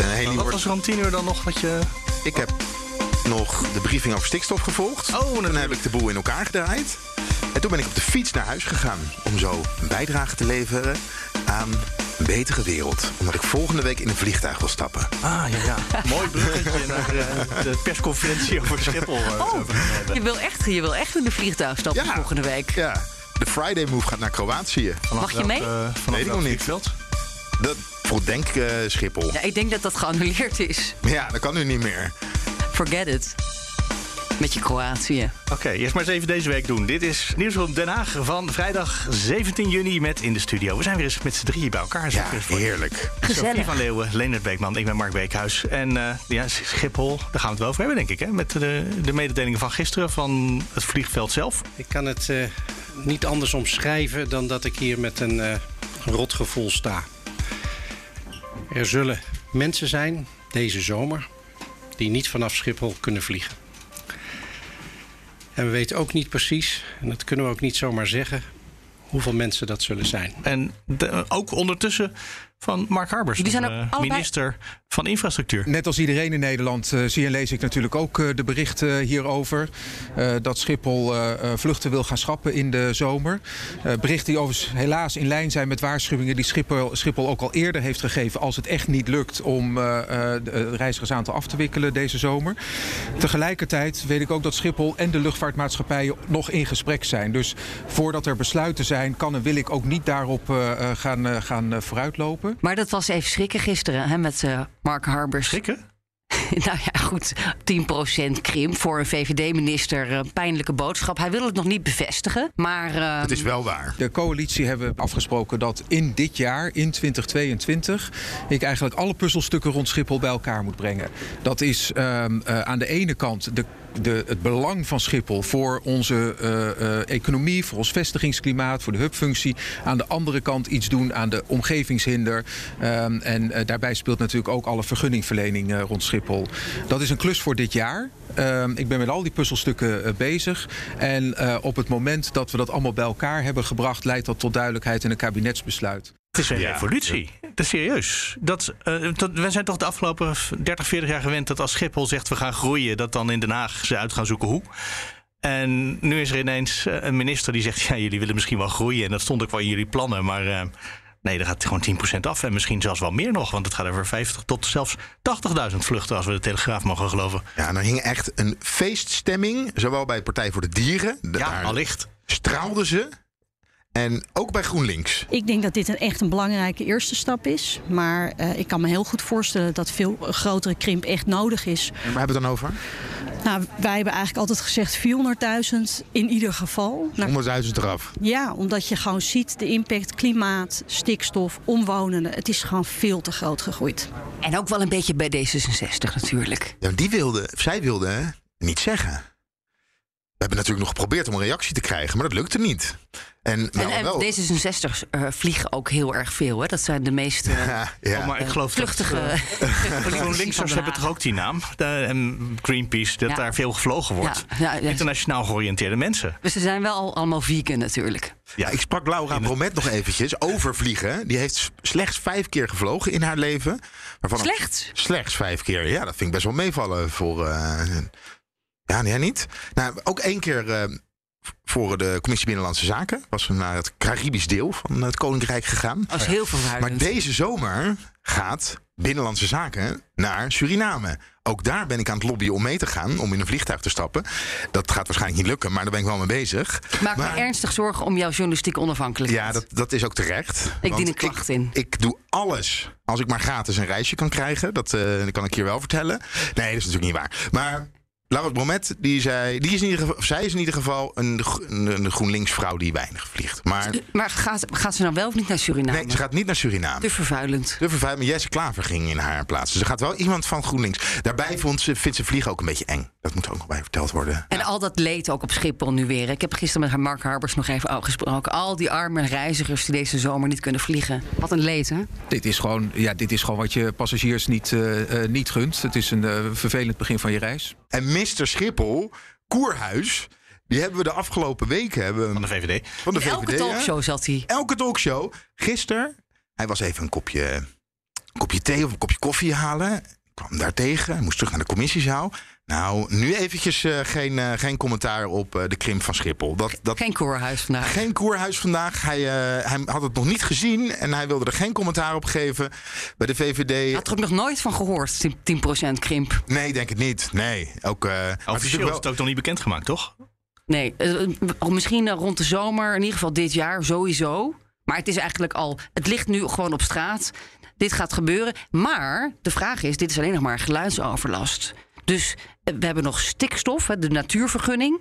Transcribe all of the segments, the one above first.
Uh, Haley Wat wordt... was er om tien uur dan nog wat je... Ik heb nog de briefing over stikstof gevolgd. Oh, en dan heb ik de boel in elkaar gedraaid. En toen ben ik op de fiets naar huis gegaan. Om zo een bijdrage te leveren aan een betere wereld. Omdat ik volgende week in een vliegtuig wil stappen. Ah, ja, ja. Mooi bruggetje naar eh, de persconferentie over Schiphol. het Oh, je wil echt, je wil echt in de vliegtuig stappen Ja. volgende week. Ja, de Friday Move gaat naar Kroatië. Vanaf Mag je mee? eh, vanaf Weet ik nog niet. Dat denk eh, Schiphol. Ja, ik denk dat dat geannuleerd is. Ja, dat kan nu niet meer. Forget it. Met je Kroatië. Oké, eerst maar eens even deze week doen. Dit is Nieuwsroom Den Haag van vrijdag 17 juni met in de studio. We zijn weer eens met z'n drieën bij elkaar. Ja, heerlijk. Sophie Gezellig. van Leeuwen, Leonard Beekman, ik ben Mark Beekhuis. En eh, ja, Schiphol, daar gaan we het wel over hebben, denk ik. Hè? Met de, de mededelingen van gisteren van het vliegveld zelf. Ik kan het eh, niet anders omschrijven dan dat ik hier met een eh, rotgevoel sta. Er zullen mensen zijn deze zomer die niet vanaf Schiphol kunnen vliegen. En we weten ook niet precies, en dat kunnen we ook niet zomaar zeggen, hoeveel mensen dat zullen zijn. En ook ondertussen van Mark Harbers, Jullie zijn ook eh, allebei- minister van Infrastructuur. Net als iedereen in Nederland eh, zie en lees ik natuurlijk ook eh, de berichten hierover. eh, dat Schiphol vluchten wil gaan schrappen in de zomer. Eh, berichten die overigens helaas in lijn zijn met waarschuwingen die Schiphol, Schiphol ook al eerder heeft gegeven. als het echt niet lukt om eh, eh, de eh, reizigersaantal af te wikkelen deze zomer. Tegelijkertijd weet ik ook dat Schiphol en de luchtvaartmaatschappijen nog in gesprek zijn. Dus voordat er besluiten zijn, kan en wil ik ook niet daarop eh, eh, gaan, eh, gaan eh, Maar dat was even schrikken gisteren hè, met eh, Mark Harbers. Schrikken? nou ja, goed. 10% krimp voor een VVD-minister. Een pijnlijke boodschap. Hij wil het nog niet bevestigen. Maar ehm, Het is wel waar. De coalitie hebben afgesproken dat in dit jaar, in 2022, ik eigenlijk alle puzzelstukken rond Schiphol bij elkaar moet brengen. Dat is ehm, eh, aan de ene kant de, de, het belang van Schiphol voor onze eh, eh, economie, voor ons vestigingsklimaat, voor de hubfunctie. Aan de andere kant iets doen aan de omgevingshinder. Ehm, en eh, daarbij speelt natuurlijk ook alle vergunningverlening rond Schiphol. Dat is een klus voor dit jaar. Ehm, ik ben met al die puzzelstukken bezig. En op het moment dat we dat allemaal bij elkaar hebben gebracht, leidt dat tot duidelijkheid in een kabinetsbesluit. Het is een Ja. revolutie. Dat is serieus. Dat, eh, dat, we zijn toch de afgelopen 30, 40 jaar gewend dat als Schiphol zegt we gaan groeien, dat dan in Den Haag ze uit gaan zoeken hoe. En nu is er ineens eh, een minister die zegt: ja, jullie willen misschien wel groeien. En dat stond ook wel in jullie plannen. Maar eh, nee, er gaat gewoon 10% af. En misschien zelfs wel meer nog. Want het gaat over 50 tot zelfs 80.000 vluchten, als we de Telegraaf mogen geloven. Ja, er hing echt een feeststemming. Zowel bij de Partij voor de Dieren. Ja, daar allicht. straalden ze. En ook bij GroenLinks. Ik denk dat dit een echt een belangrijke eerste stap is. Maar eh, ik kan me heel goed voorstellen dat veel grotere krimp echt nodig is. En waar hebben we het dan over? Nou, wij hebben eigenlijk altijd gezegd 400.000 in ieder geval. Nou, 100.000 eraf. ja, omdat je gewoon ziet de impact klimaat, stikstof, omwonenden. Het is gewoon veel te groot gegroeid. En ook wel een beetje bij D66 natuurlijk. Ja, die wilde, zij wilde hè, niet zeggen. We hebben natuurlijk nog geprobeerd om een reactie te krijgen, maar dat lukte niet. En, En, nou, en wel. D66 eh, vliegen ook heel erg veel. Hè? Dat zijn de meest eh, Ja, ja. Oh, maar ik eh, geloof vluchtige eh, GroenLinksers Den hebben toch ook die naam? De, en Greenpeace, dat Ja. daar veel gevlogen wordt. Ja, ja, ja. Internationaal georiënteerde mensen. Dus ze zijn wel al allemaal vegan natuurlijk. Ja, ik sprak Laura Bromet nog eventjes over vliegen. Die heeft slechts vijf keer gevlogen in haar leven. Slechts? Slechts vijf keer. Ja, dat vind ik best wel meevallen voor... eh, ja, nee, niet. Nou, ook één keer eh, voor de Commissie Binnenlandse Zaken. Was ze naar het Caribisch deel van het Koninkrijk gegaan. Dat is heel Maar vervuilend. deze zomer gaat Binnenlandse Zaken naar Suriname. Ook daar ben ik aan het lobbyen om mee te gaan, om in een vliegtuig te stappen. Dat gaat waarschijnlijk niet lukken, maar daar ben ik wel mee bezig. Ik maak Maar- me ernstig zorgen om jouw journalistieke onafhankelijkheid. Ja, dat, dat is ook terecht. Ik dien een klacht in. Ik doe alles als ik maar gratis een reisje kan krijgen. Dat, eh, dat kan ik hier wel vertellen. Nee, dat is natuurlijk niet waar. Maar Laura Bromet, die zei, die is in ieder geval, zij is in ieder geval een, een, een GroenLinks vrouw die weinig vliegt. Maar Maar gaat, gaat ze nou wel of niet naar Suriname? nee, ze gaat niet naar Suriname. Te vervuilend. De vervuiling, maar Jesse Klaver ging in haar plaats. Dus er gaat wel iemand van GroenLinks. Daarbij vond ze, vindt ze vliegen ook een beetje eng. Dat moet ook nog bij verteld worden. En al dat leed ook op Schiphol nu weer. Ik heb gisteren met haar Mark Harbers nog even gesproken. Al die arme reizigers die deze zomer niet kunnen vliegen. Wat een leed, hè? Dit is gewoon, ja, dit is gewoon wat je passagiers niet, eh, eh, niet gunt. Het is een eh, vervelend begin van je reis. En Mr. Schiphol, Koerhuis, die hebben we de afgelopen weken... Hebben we Van de VVD. van de In elke VVD, hè? talkshow zat hij. Elke talkshow. Gisteren, hij was even een kopje, een kopje thee of een kopje koffie halen. Ik kwam daar tegen, hij moest terug naar de commissiezaal. Nou, nu eventjes eh, geen, eh, geen commentaar op eh, de krimp van Schiphol. Dat, dat, Geen koorhuis vandaag. geen koerhuis vandaag. Hij, eh, hij had het nog niet gezien en hij wilde er geen commentaar op geven. Bij de VVD. Hij had er ook nog nooit van gehoord, 10% krimp. Nee, denk het niet. Nee. Ook, eh, is Officieel is natuurlijk het ook nog niet bekendgemaakt, toch? Nee, misschien rond de zomer, in ieder geval dit jaar sowieso. Maar het is eigenlijk al, het ligt nu gewoon op straat. Dit gaat gebeuren. Maar de vraag is, dit is alleen nog maar geluidsoverlast. Dus eh, we hebben nog stikstof, de natuurvergunning.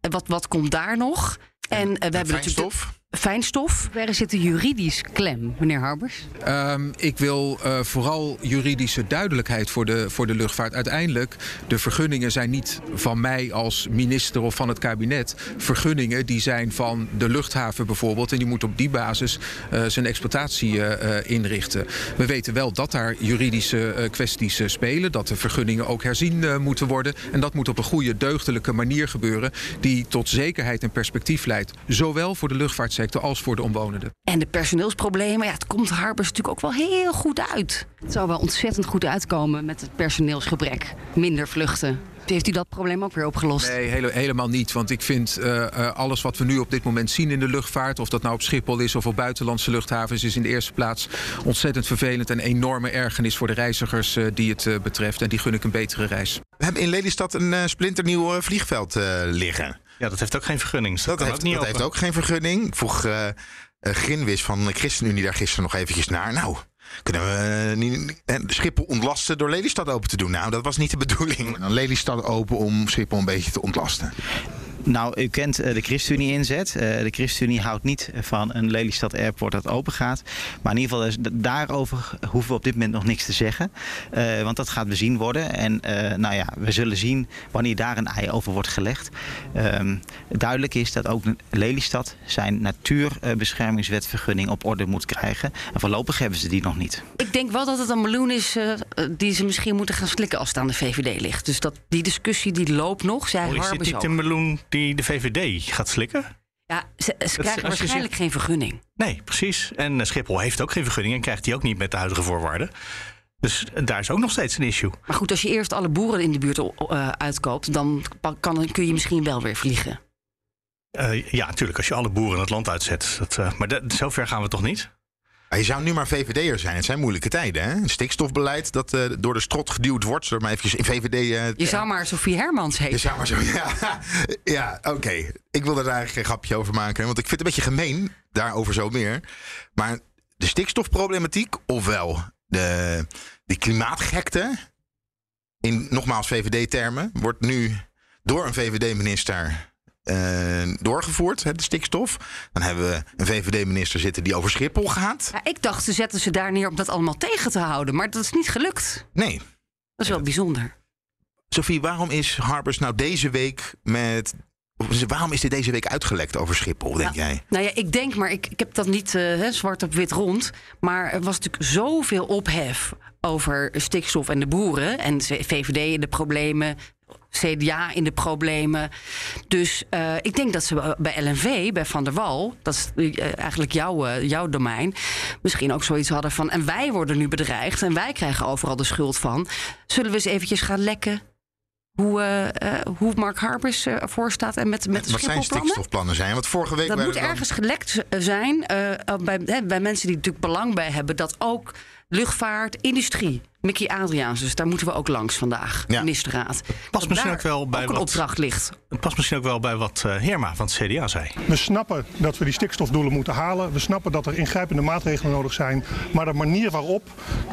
Eh, Wat, wat komt daar nog? En eh, we hebben natuurlijk fijnstof. Waar zit de juridisch klem, meneer Harbers? Ehm, ik wil eh, vooral juridische duidelijkheid voor de, voor de luchtvaart. Uiteindelijk, de vergunningen zijn niet van mij als minister of van het kabinet. Vergunningen die zijn van de luchthaven bijvoorbeeld. En die moet op die basis eh, zijn exploitatie eh, eh, inrichten. We weten wel dat daar juridische eh, kwesties eh, spelen. Dat de vergunningen ook herzien eh, moeten worden. En dat moet op een goede, deugdelijke manier gebeuren. Die tot zekerheid en perspectief leidt. Zowel voor de luchtvaartsector als voor de omwonenden. En de personeelsproblemen, ja, het komt Harbers natuurlijk ook wel heel goed uit. Het zou wel ontzettend goed uitkomen met het personeelsgebrek. Minder vluchten. Heeft u dat probleem ook weer opgelost? Nee, hele- helemaal niet. Want ik vind eh, eh, alles wat we nu op dit moment zien in de luchtvaart, of dat nou op Schiphol is of op buitenlandse luchthavens, is in de eerste plaats ontzettend vervelend en enorme ergernis voor de reizigers eh, die het eh, betreft. En die gun ik een betere reis. We hebben in Lelystad een eh, splinternieuw eh, vliegveld eh, liggen. Ja, dat heeft ook geen vergunning. Dus Dat, heeft, ook niet dat open. heeft ook geen vergunning. Ik vroeg eh, eh, Grinwis van de ChristenUnie daar gisteren nog eventjes naar. Nou, kunnen we eh, niet, Schiphol ontlasten door Lelystad open te doen? Nou, dat was niet de bedoeling. Dan Lelystad open om Schiphol een beetje te ontlasten. Nou, u kent eh, de ChristenUnie inzet. Eh, de ChristenUnie houdt niet van een Lelystad Airport dat open gaat. Maar in ieder geval, is, daarover hoeven we op dit moment nog niks te zeggen. Eh, want dat gaat bezien worden. En eh, nou ja, we zullen zien wanneer daar een ei over wordt gelegd. Ehm, duidelijk is dat ook Lelystad zijn natuurbeschermingswetvergunning op orde moet krijgen. En voorlopig hebben ze die nog niet. Ik denk wel dat het een meloen is eh, die ze misschien moeten gaan slikken als het aan de VVD ligt. Dus dat, die discussie die loopt nog. Zij Oh, is dit Harbers niet ook. de meloen die de VVD gaat slikken? Ja, ze, krijgen waarschijnlijk zegt- geen vergunning. Nee, precies. En eh, Schiphol heeft ook geen vergunning en krijgt die ook niet met de huidige voorwaarden. Dus eh, daar is ook nog steeds een issue. Maar goed, als je eerst alle boeren in de buurt eh, uitkoopt, dan kan, kun je misschien wel weer vliegen. Ja, natuurlijk, als je alle boeren het land uitzet. Dat, maar dat, zover gaan we toch niet? Maar je zou nu maar VVD'er zijn. Het zijn moeilijke tijden. Hè? Een stikstofbeleid dat eh, door de strot geduwd wordt. Zullen maar eventjes in VVD... eh, Je zou maar Sofie Hermans heten. Je zou maar zo, ja, ja oké. Ik wil er eigenlijk geen grapje over maken. Want ik vind het een beetje gemeen. Daarover zo meer. Maar de stikstofproblematiek, ofwel de, de klimaatgekte. In nogmaals VVD-termen. Wordt nu door een VVD-minister eh, doorgevoerd, hè, de stikstof. Dan hebben we een VVD-minister zitten die over Schiphol gaat. Ja, ik dacht, ze zetten ze daar neer om dat allemaal tegen te houden. Maar dat is niet gelukt. Nee. Dat is wel bijzonder. Sophie, waarom is Harbers nou deze week met. Waarom is dit deze week uitgelekt over Schiphol, denk jij? Nou ja, ik denk, maar ik, ik heb dat niet eh, zwart op wit rond. Maar er was natuurlijk zoveel ophef over stikstof en de boeren. En de VVD in de problemen. CDA in de problemen. Dus eh, ik denk dat ze bij LNV, bij Van der Wal, dat is eh, eigenlijk jouw, eh, jouw domein, misschien ook zoiets hadden van. En wij worden nu bedreigd en wij krijgen overal de schuld van. Zullen we eens eventjes gaan lekken hoe, hoe Mark Harbers ervoor staat en met, met de Wat zijn stikstofplannen zijn? Want vorige week Dat moet dan- ergens gelekt zijn bij, hè, bij mensen die natuurlijk belang bij hebben dat ook luchtvaart, industrie Mickey Adriaans, dus daar moeten we ook langs vandaag, Ja. ministerraad. Past misschien Daar ook wel bij ook een wat- opdracht ligt. Het past misschien ook wel bij wat eh, Heerma van het CDA zei. We snappen dat we die stikstofdoelen moeten halen. We snappen dat er ingrijpende maatregelen nodig zijn. Maar de manier waarop,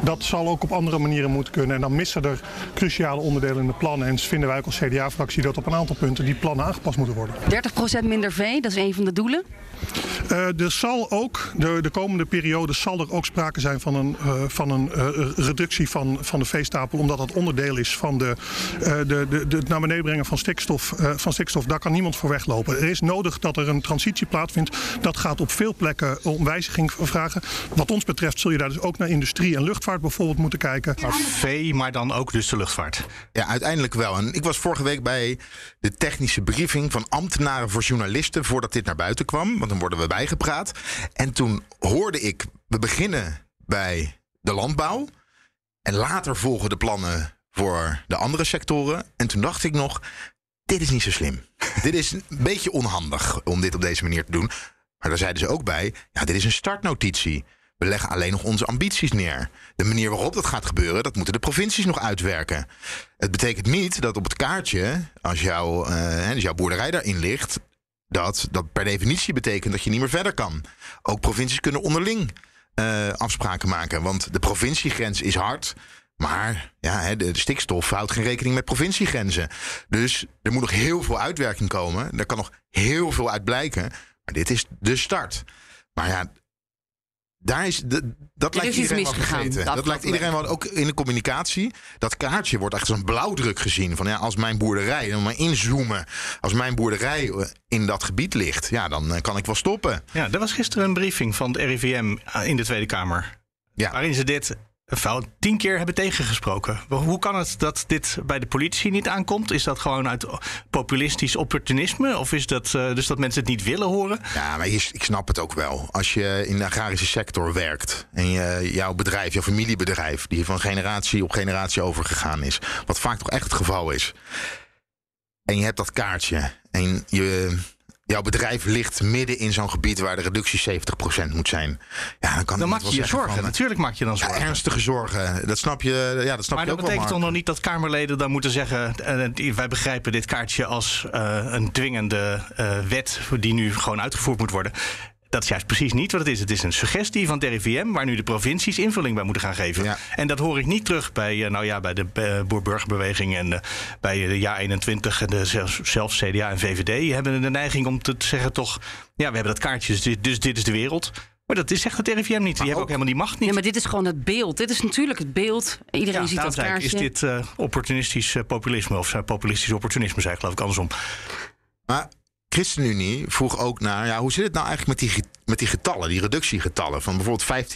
dat zal ook op andere manieren moeten kunnen. En dan missen er cruciale onderdelen in de plannen. En vinden wij ook als CDA-fractie dat op een aantal punten die plannen aangepast moeten worden. 30% minder vee, dat is een van de doelen. Eh, er zal ook, de, de komende periode zal er ook sprake zijn van een, eh, van een eh, reductie van, van de veestapel. Omdat dat onderdeel is van de, eh, de, de, de het naar beneden brengen van stikstof, eh, van stikstof. Daar kan niemand voor weglopen. Er is nodig dat er een transitie plaatsvindt. Dat gaat op veel plekken om wijziging vragen. Wat ons betreft zul je daar dus ook naar industrie en luchtvaart bijvoorbeeld moeten kijken. Maar vee, maar dan ook dus de luchtvaart. Ja, uiteindelijk wel. En ik was vorige week bij de technische briefing van ambtenaren voor journalisten voordat dit naar buiten kwam. Want dan worden we bijgepraat. En toen hoorde ik, we beginnen bij de landbouw. En later volgen de plannen voor de andere sectoren. En toen dacht ik nog, dit is niet zo slim. dit is een beetje onhandig om dit op deze manier te doen. Maar daar zeiden ze ook bij, ja, dit is een startnotitie. We leggen alleen nog onze ambities neer. De manier waarop dat gaat gebeuren, dat moeten de provincies nog uitwerken. Het betekent niet dat op het kaartje, als jouw, eh, dus jouw boerderij daarin ligt, dat dat per definitie betekent dat je niet meer verder kan. Ook provincies kunnen onderling eh, afspraken maken. Want de provinciegrens is hard. Maar ja, de stikstof houdt geen rekening met provinciegrenzen. Dus er moet nog heel veel uitwerking komen. Er kan nog heel veel uit blijken. Maar dit is de start. Maar ja, daar is de, dat Er lijkt is iets iedereen wel vergeten. de Dat afgelopen lijkt iedereen wel ook in de communicatie. Dat kaartje wordt echt als een blauwdruk gezien. Van ja, als mijn boerderij, dan maar inzoomen. Als mijn boerderij eh, in dat gebied ligt, ja, dan eh, kan ik wel stoppen. Ja, er was gisteren een briefing van het RIVM in de Tweede Kamer. Ja. Waarin ze dit fout tien keer hebben tegengesproken. Hoe kan het dat dit bij de politie niet aankomt? Is dat gewoon uit populistisch opportunisme? Of is dat eh, dus dat mensen het niet willen horen? Ja, maar ik snap het ook wel. Als je in de agrarische sector werkt en je, jouw bedrijf, jouw familiebedrijf, die van generatie op generatie overgegaan is, wat vaak toch echt het geval is. En je hebt dat kaartje en je, jouw bedrijf ligt midden in zo'n gebied waar de reductie 70% moet zijn. Ja, dan kan Dan maak je je zorgen. van, Natuurlijk maak je dan ja, zorgen. ernstige zorgen. Dat snap je, ja, dat snap maar je dat ook wel. betekent toch Mark. nog niet dat Kamerleden dan moeten zeggen... eh, die- wij begrijpen dit kaartje als eh, een dwingende eh, wet... die nu gewoon uitgevoerd moet worden. Dat is juist precies niet wat het is. Het is een suggestie van het RIVM... waar nu de provincies invulling bij moeten gaan geven. Ja. En dat hoor ik niet terug bij, eh, nou ja, bij de eh, Boer-Burgerbeweging... en eh, bij de Ja 21 en de, zelfs, CDA en VVD... Hebben de neiging om te zeggen toch... ja, we hebben dat kaartje, dus dit, dus is de wereld... Maar dat is, zegt het RIVM niet. Die hebben ook helemaal die macht niet. Ja, maar dit is gewoon het beeld. Dit is natuurlijk het beeld. Iedereen Ja, ziet dat zei kaartje. Is dit eh, opportunistisch populisme? Of populistisch opportunisme zijn, geloof ik, andersom. Maar ChristenUnie vroeg ook naar, ja, hoe zit het nou eigenlijk met die, met die getallen, die reductiegetallen? Van bijvoorbeeld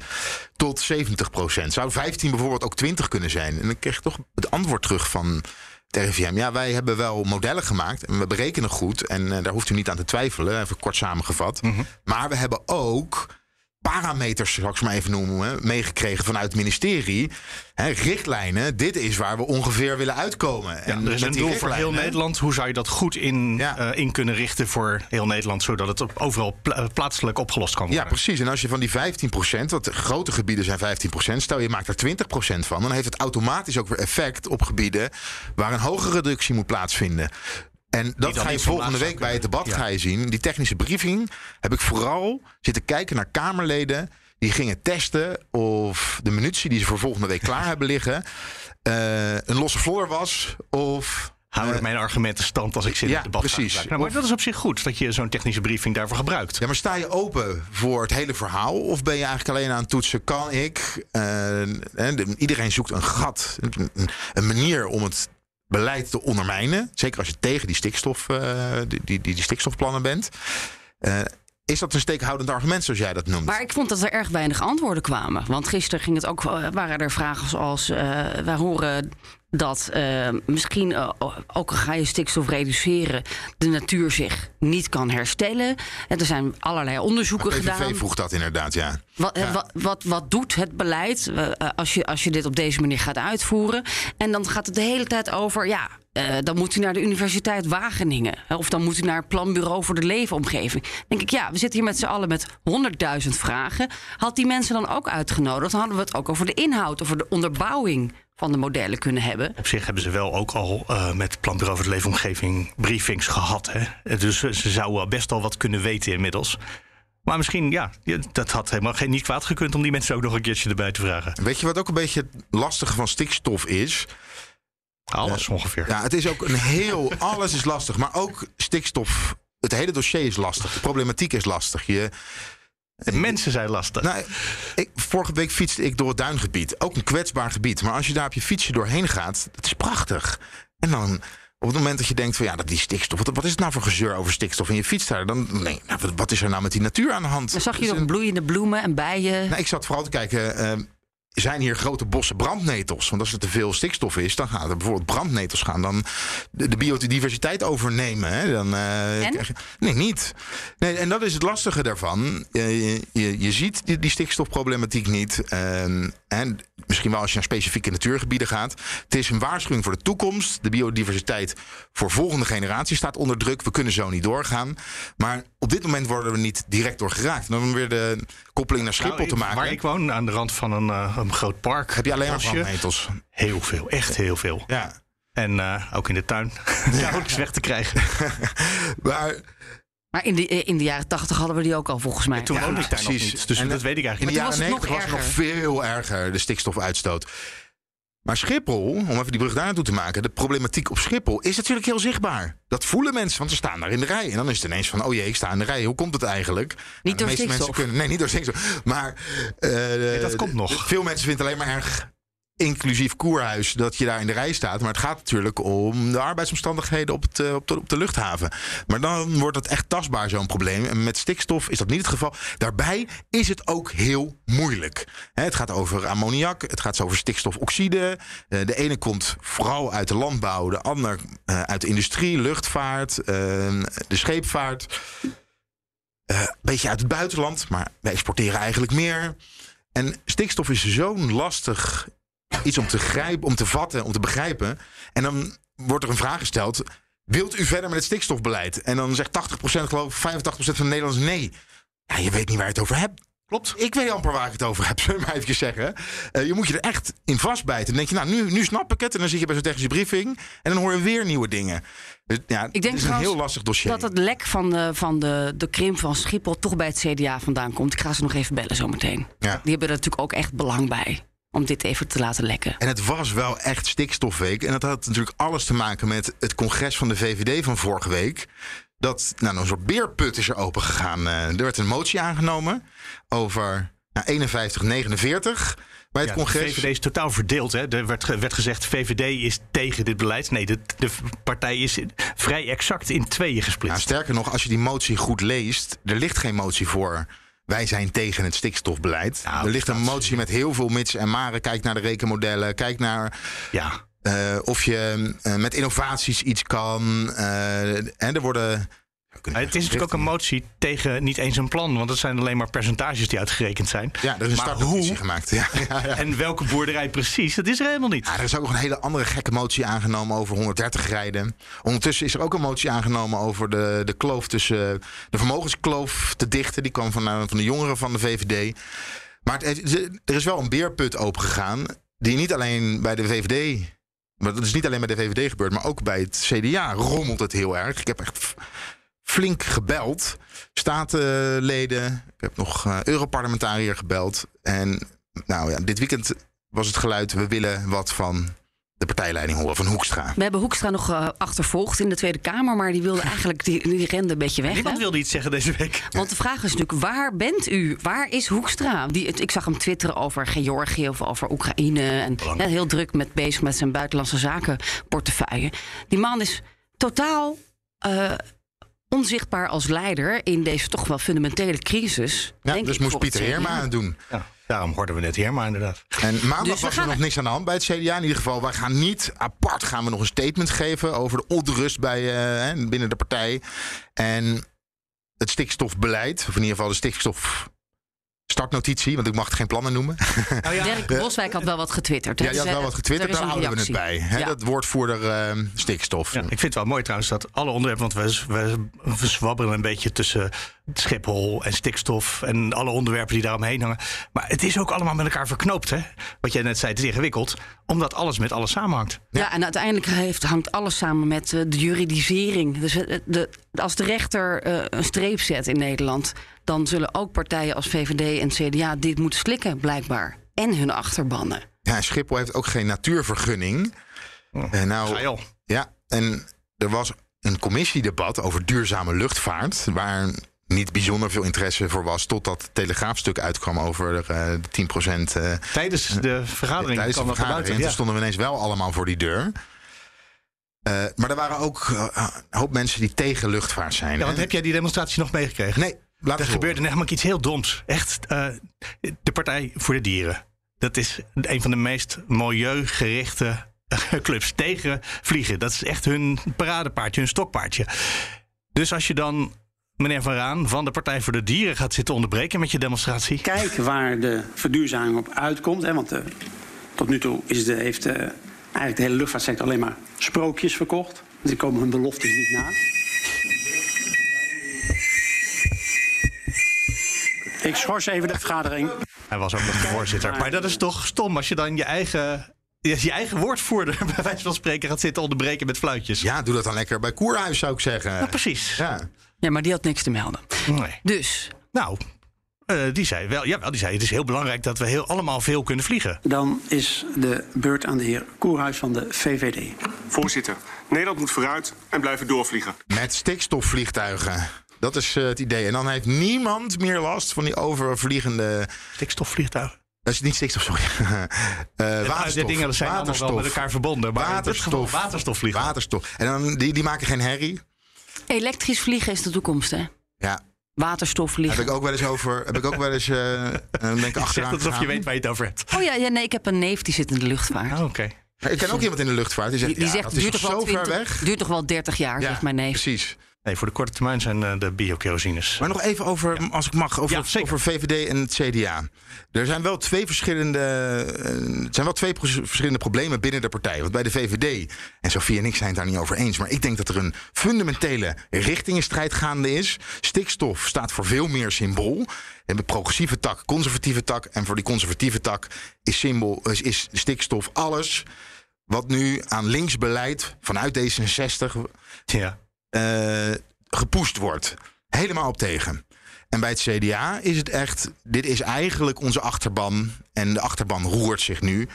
15% tot 70%. Zou 15 bijvoorbeeld ook 20 kunnen zijn? En dan kreeg ik toch het antwoord terug van het RIVM. Ja, wij hebben wel modellen gemaakt en we berekenen goed. En eh, daar hoeft u niet aan te twijfelen, even kort samengevat. Maar we hebben ook parameters, zal ik ze maar even noemen, meegekregen vanuit het ministerie. Hè, richtlijnen, dit is waar we ongeveer willen uitkomen. Ja, en er is een doel voor heel Nederland. Hoe zou je dat goed in, Ja. eh, in kunnen richten voor heel Nederland... zodat het op, overal pla- eh, plaatselijk opgelost kan worden? Ja, precies. En als je van die 15%, want grote gebieden zijn 15%, stel je maakt er 20% van, dan heeft het automatisch ook weer effect op gebieden waar een hogere reductie moet plaatsvinden. En dat ga je volgende week bij het debat Ja. ga je zien. Die technische briefing heb ik vooral zitten kijken naar Kamerleden die gingen testen of de munitie die ze voor volgende week klaar hebben liggen eh, een losse vlodder was of Hou ik Eh, mijn argumenten stand als ik zit in het debat. precies. Nou, maar dat is op zich goed dat je zo'n technische briefing daarvoor gebruikt. Ja, maar sta je open voor het hele verhaal? Of ben je eigenlijk alleen aan het toetsen? Kan ik? eh, iedereen zoekt een gat, een, een manier om het beleid te ondermijnen. Zeker als je tegen die, stikstof, eh, die, die, die, die stikstofplannen bent. Is dat een steekhoudend argument zoals jij dat noemt? Maar ik vond dat er erg weinig antwoorden kwamen. Want gisteren ging het ook, eh, waren er vragen zoals... eh, wij horen dat eh, misschien, eh, ook al ga je stikstof reduceren... de natuur zich niet kan herstellen. En er zijn allerlei onderzoeken PVV gedaan. vroeg dat inderdaad, ja. Wat, eh, wat, wat, wat doet het beleid als, je, als je dit op deze manier gaat uitvoeren? En dan gaat het de hele tijd over, ja, eh, dan moet u naar de Universiteit Wageningen. Of dan moet u naar het Planbureau voor de Leefomgeving. Dan denk ik, ja, we zitten hier met z'n allen met 100.000 vragen. Had die mensen dan ook uitgenodigd? Dan hadden we het ook over de inhoud, over de onderbouwing van de modellen kunnen hebben. Op zich hebben ze wel ook al eh, met het Planbureau voor de Leefomgeving briefings gehad. Hè? Dus ze zouden best al wat kunnen weten inmiddels. Maar misschien, ja, ja, dat had helemaal geen, niet kwaad gekund om die mensen ook nog een keertje erbij te vragen. Weet je wat ook een beetje het lastige van stikstof is? Alles ongeveer. Ja, het is ook een heel. Alles is lastig, maar ook stikstof. Het hele dossier is lastig. De problematiek is lastig. Je, De mensen zijn lastig. nou, ik, vorige week fietste ik door het duingebied. Ook een kwetsbaar gebied. Maar als je daar op je fietsje doorheen gaat, dat is prachtig. En dan op het moment dat je denkt van ja, dat die stikstof. Wat, wat is het nou voor gezeur over stikstof? En je fietst daar, dan nee, nou, wat, wat is er nou met die natuur aan de hand? Dan zag je nog bloeiende bloemen en bijen. nou, ik zat vooral te kijken. eh, zijn hier grote bossen brandnetels? Want als er te veel stikstof is, dan gaan er bijvoorbeeld brandnetels gaan dan de, de biodiversiteit overnemen. Hè? Dan, eh, En? krijg je- nee, niet. Nee, en dat is het lastige daarvan. Eh, je, je, je ziet die, die stikstofproblematiek niet. Ehm, en misschien wel als je naar specifieke natuurgebieden gaat. Het is een waarschuwing voor de toekomst. De biodiversiteit voor volgende generaties staat onder druk. We kunnen zo niet doorgaan. Maar op dit moment worden we niet direct door geraakt. En dan weer de koppeling naar Schiphol Nou, te maken. Waar ik woon, aan de rand van een, eh, een groot park. Heb je alleen maar brandnetels? Heel veel, echt heel veel. Ja. En eh, ook in de tuin. Nauwelijks weg te krijgen. Maar, Maar in de, in de jaren tachtig hadden we die ook al volgens mij. Toen woonde ik daar nog precies. niet. Dus En, dat weet ik in eigenlijk de niet. was jaren nog 90 was het nog erger. veel erger, de stikstofuitstoot. Maar Schiphol, om even die brug daar naartoe te maken, de problematiek op Schiphol is natuurlijk heel zichtbaar. Dat voelen mensen, want ze staan daar in de rij. En dan is het ineens van, oh jee, ik sta in de rij. Hoe komt het eigenlijk? Nou, Niet de door meeste mensen stikstof. kunnen, Nee, niet door stikstof. Maar eh, dat komt nog. Veel mensen vinden het alleen maar erg inclusief koerhuis dat je daar in de rij staat. Maar het gaat natuurlijk om de arbeidsomstandigheden op, het, eh, op, de, luchthaven. Maar dan wordt het echt tastbaar, zo'n probleem. En met stikstof is dat niet het geval. Daarbij is het ook heel moeilijk. Het gaat over ammoniak, het gaat over stikstofoxide. Eh, de ene komt vooral uit de landbouw, de ander eh, uit de industrie, luchtvaart, de scheepvaart. Een beetje uit het buitenland, maar wij exporteren eigenlijk meer. En stikstof is zo'n lastig iets om te grijpen, om te vatten, om te begrijpen. En dan wordt er een vraag gesteld. Wilt u verder met het stikstofbeleid? En dan zegt 80% geloof ik, 85% van de Nederlanders nee. Ja, je weet niet waar je het over hebt. Klopt. Ik weet amper waar ik het over heb, zullen we maar even zeggen. Eh, je moet je er echt in vastbijten. Dan denk je, nou, nu, nu snap ik het. En dan zit je bij zo'n technische briefing. En dan hoor je weer nieuwe dingen. Dus, ja, Ik denk het is een trouwens heel lastig dossier. Dat het lek van, de, van de, de krimp van Schiphol toch bij het CDA vandaan komt. Ik ga ze nog even bellen zometeen. Ja. Die hebben er natuurlijk ook echt belang bij. Om dit even te laten lekken. En het was wel echt stikstofweek. En dat had natuurlijk alles te maken met het congres van de VVD van vorige week. Dat nou, een soort beerput is er open gegaan. Eh, er werd een motie aangenomen over nou, 51, 49 bij het Ja, de congres. VVD is totaal verdeeld. Hè. Er werd, werd gezegd, VVD is tegen dit beleid. Nee, de, de partij is vrij exact in tweeën Nou, gesplitst. sterker nog, als je die motie goed leest, er ligt geen motie voor. Wij zijn tegen het stikstofbeleid. Nou, er ligt een motie met heel veel mits en maren. Kijk naar de rekenmodellen. Kijk naar ja, eh, of je eh, met innovaties iets kan. eh, en er worden. Het is natuurlijk ook een motie tegen niet eens een plan. Want het zijn alleen maar percentages die uitgerekend zijn. Ja, er is een Maar hoe? gemaakt. Ja, ja, ja. En welke boerderij precies, dat is er helemaal niet. Ja, er is ook nog een hele andere gekke motie aangenomen over 130 rijden. Ondertussen is er ook een motie aangenomen over de, de kloof tussen de vermogenskloof te dichten. Die kwam van, eh, van de jongeren van de VVD. Maar het, er is wel een beerput opengegaan. Die niet alleen bij de VVD. Maar dat is niet alleen bij de VVD gebeurd, maar ook bij het CDA rommelt het heel erg. Ik heb echt flink gebeld. Statenleden. Ik heb nog eh Europarlementariër gebeld. En nou ja, dit weekend was het geluid: we willen wat van de partijleiding horen, van Hoekstra. We hebben Hoekstra nog eh, achtervolgd in de Tweede Kamer. Maar die wilde eigenlijk, die, die rende een beetje weg. Niemand hè? wilde iets zeggen deze week. Want de vraag is natuurlijk, waar bent u? Waar is Hoekstra? Die, ik zag hem twitteren over Georgië of over Oekraïne. En ja, heel druk met, bezig met zijn buitenlandse zakenportefeuille. Die man is totaal eh, onzichtbaar als leider in deze toch wel fundamentele crisis. Ja, denk dus ik, moest Pieter. Heerma het doen. Ja, daarom hoorden we net Heerma inderdaad. En maandag Dus we was er nog niks aan de hand bij het CDA. In ieder geval, wij gaan niet apart gaan we nog een statement geven over de onrust bij, eh, hè, binnen de partij. En het stikstofbeleid, of in ieder geval de startnotitie, want ik mag geen plannen noemen. Nou ja, Dirk Boswijk had wel wat getwitterd. Ja, je had Dus, wel eh, wat getwitterd, er daar houden we het bij. Hè? Ja. Dat woordvoerder eh, stikstof. Ja, ik vind het wel mooi trouwens dat alle onderwerpen, want we, we, we zwabberen een beetje tussen Schiphol en stikstof en alle onderwerpen die daaromheen hangen. Maar het is ook allemaal met elkaar verknoopt, hè? Wat jij net zei, het is ingewikkeld, omdat alles met alles samenhangt. Ja, en uiteindelijk heeft, hangt alles samen met eh, de juridisering. Dus eh, de, als de rechter eh, een streep zet in Nederland, dan zullen ook partijen als VVD en CDA dit moeten slikken, blijkbaar. En hun achterbannen. Ja, en Schiphol heeft ook geen natuurvergunning. En nou, Ga je al. Ja, en er was een commissiedebat over duurzame luchtvaart. Waar niet bijzonder veel interesse voor was. Totdat het telegraafstuk uitkwam over eh, de 10 procent. eh, Tijdens de vergadering tijdens de vergadering. buiten. En Ja. toen stonden we ineens wel allemaal voor die deur. Eh, maar er waren ook eh, een hoop mensen die tegen luchtvaart zijn. Ja, want heb jij die demonstratie nog meegekregen? Nee, laat Er gebeurde namelijk iets heel doms. Echt, eh, de Partij voor de Dieren. Dat is een van de meest milieugerichte eh, clubs tegen vliegen. Dat is echt hun paradepaardje, hun stokpaardje. Dus als je dan meneer Van Raan van de Partij voor de Dieren gaat zitten onderbreken met je demonstratie. kijken waar de verduurzaming op uitkomt. Hè, want eh, tot nu toe is de, heeft eigenlijk de hele luchtvaartsector alleen maar sprookjes verkocht. Die komen hun beloftes niet na. Ik schors even de vergadering. Hij was ook nog de voorzitter. Maar dat is toch stom als je dan je eigen, je eigen woordvoerder bij wijze van spreken gaat zitten onderbreken met fluitjes. Ja, doe dat dan lekker bij Koerhuis, zou ik zeggen. Ja, precies. Ja. Ja, maar die had niks te melden. Nee. Dus, Nou, eh, die zei wel, jawel, die zei het is heel belangrijk dat we heel, allemaal veel kunnen vliegen. Dan is de beurt aan de heer Koerhuis van de VVD. Voorzitter, Nederland moet vooruit en blijven doorvliegen. Met stikstofvliegtuigen. Dat is eh, het idee. En dan heeft niemand meer last van die overvliegende... Stikstofvliegtuigen. Dat is niet stikstof, sorry. Eh waterstof. De dingen zijn allemaal wel met elkaar verbonden. Maar het is gewoon Waterstof. waterstofvliegen. Waterstof. En dan, die, die maken geen herrie. elektrisch vliegen is de toekomst, hè? Ja, Waterstof vliegen. heb ik ook wel eens over. Heb ik ook wel eens. eh eh, ben ik achteraan het alsof je weet waar je het over hebt. Oh ja, ja, nee, ik heb een neef die zit in de luchtvaart. Ah, Oké. Ik ken ook iemand in de luchtvaart die zegt. Die, die ja, zegt, dat het is duurt toch zo wel ver 20, weg. duurt toch wel 30 jaar, Ja, zegt mijn neef. Precies. Nee, voor de korte termijn zijn eh, de biokerosines. Maar nog even over, als ik mag, over, Ja, over VVD en het CDA. Er zijn wel twee verschillende, eh, er zijn wel twee verschillende problemen binnen de partij. Want bij de VVD, en Sofie en ik zijn het daar niet over eens, maar ik denk dat er een fundamentele richtingenstrijd gaande is. Stikstof staat voor veel meer symbool. We hebben progressieve tak, conservatieve tak. En voor die conservatieve tak is, symbool, is, is stikstof alles wat nu aan linksbeleid vanuit D66 Ja. Eh gepoest wordt. Helemaal op tegen. En bij het CDA is het echt, dit is eigenlijk onze achterban. En de achterban roert zich nu.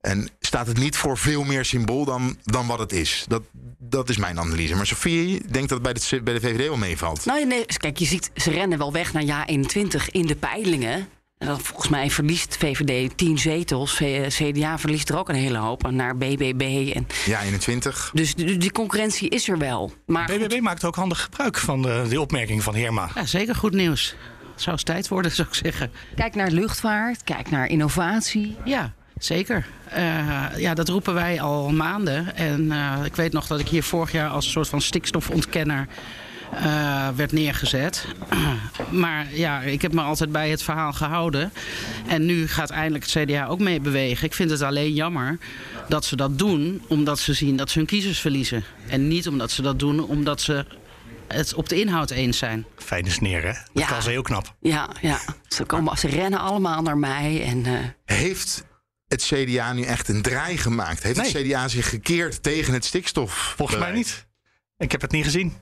En staat het niet voor veel meer symbool dan, dan wat het is. Dat, dat is mijn analyse. Maar Sofie denkt dat het bij de, bij de VVD wel meevalt. Nou, nee, kijk, je ziet, ze rennen wel weg naar jaar 21 in de peilingen. En volgens mij verliest VVD 10 zetels. CDA verliest er ook een hele hoop naar BBB. En, Ja, 21. dus die, die concurrentie is er wel. Maar goed, BBB maakt ook handig gebruik van de, die opmerking van Heerma. Ja, zeker goed nieuws. Het zou eens tijd worden, zou ik zeggen. kijk naar luchtvaart, kijk naar innovatie. Ja, zeker. Eh, ja, dat roepen wij al maanden. En eh, ik weet nog dat ik hier vorig jaar als een soort van stikstofontkenner eh, werd neergezet. maar ja, ik heb me altijd bij het verhaal gehouden. En nu gaat eindelijk het CDA ook mee bewegen. Ik vind het alleen jammer dat ze dat doen omdat ze zien dat ze hun kiezers verliezen. En niet omdat ze dat doen omdat ze het op de inhoud eens zijn. Fijne sneer, hè? Dat Ja. kan ze heel knap. Ja, ja. Ze, komen, ze rennen allemaal naar mij. En, eh, Heeft het CDA nu echt een draai gemaakt? Heeft het. CDA zich gekeerd tegen het stikstof? Volgens mij niet. Ik heb het niet gezien.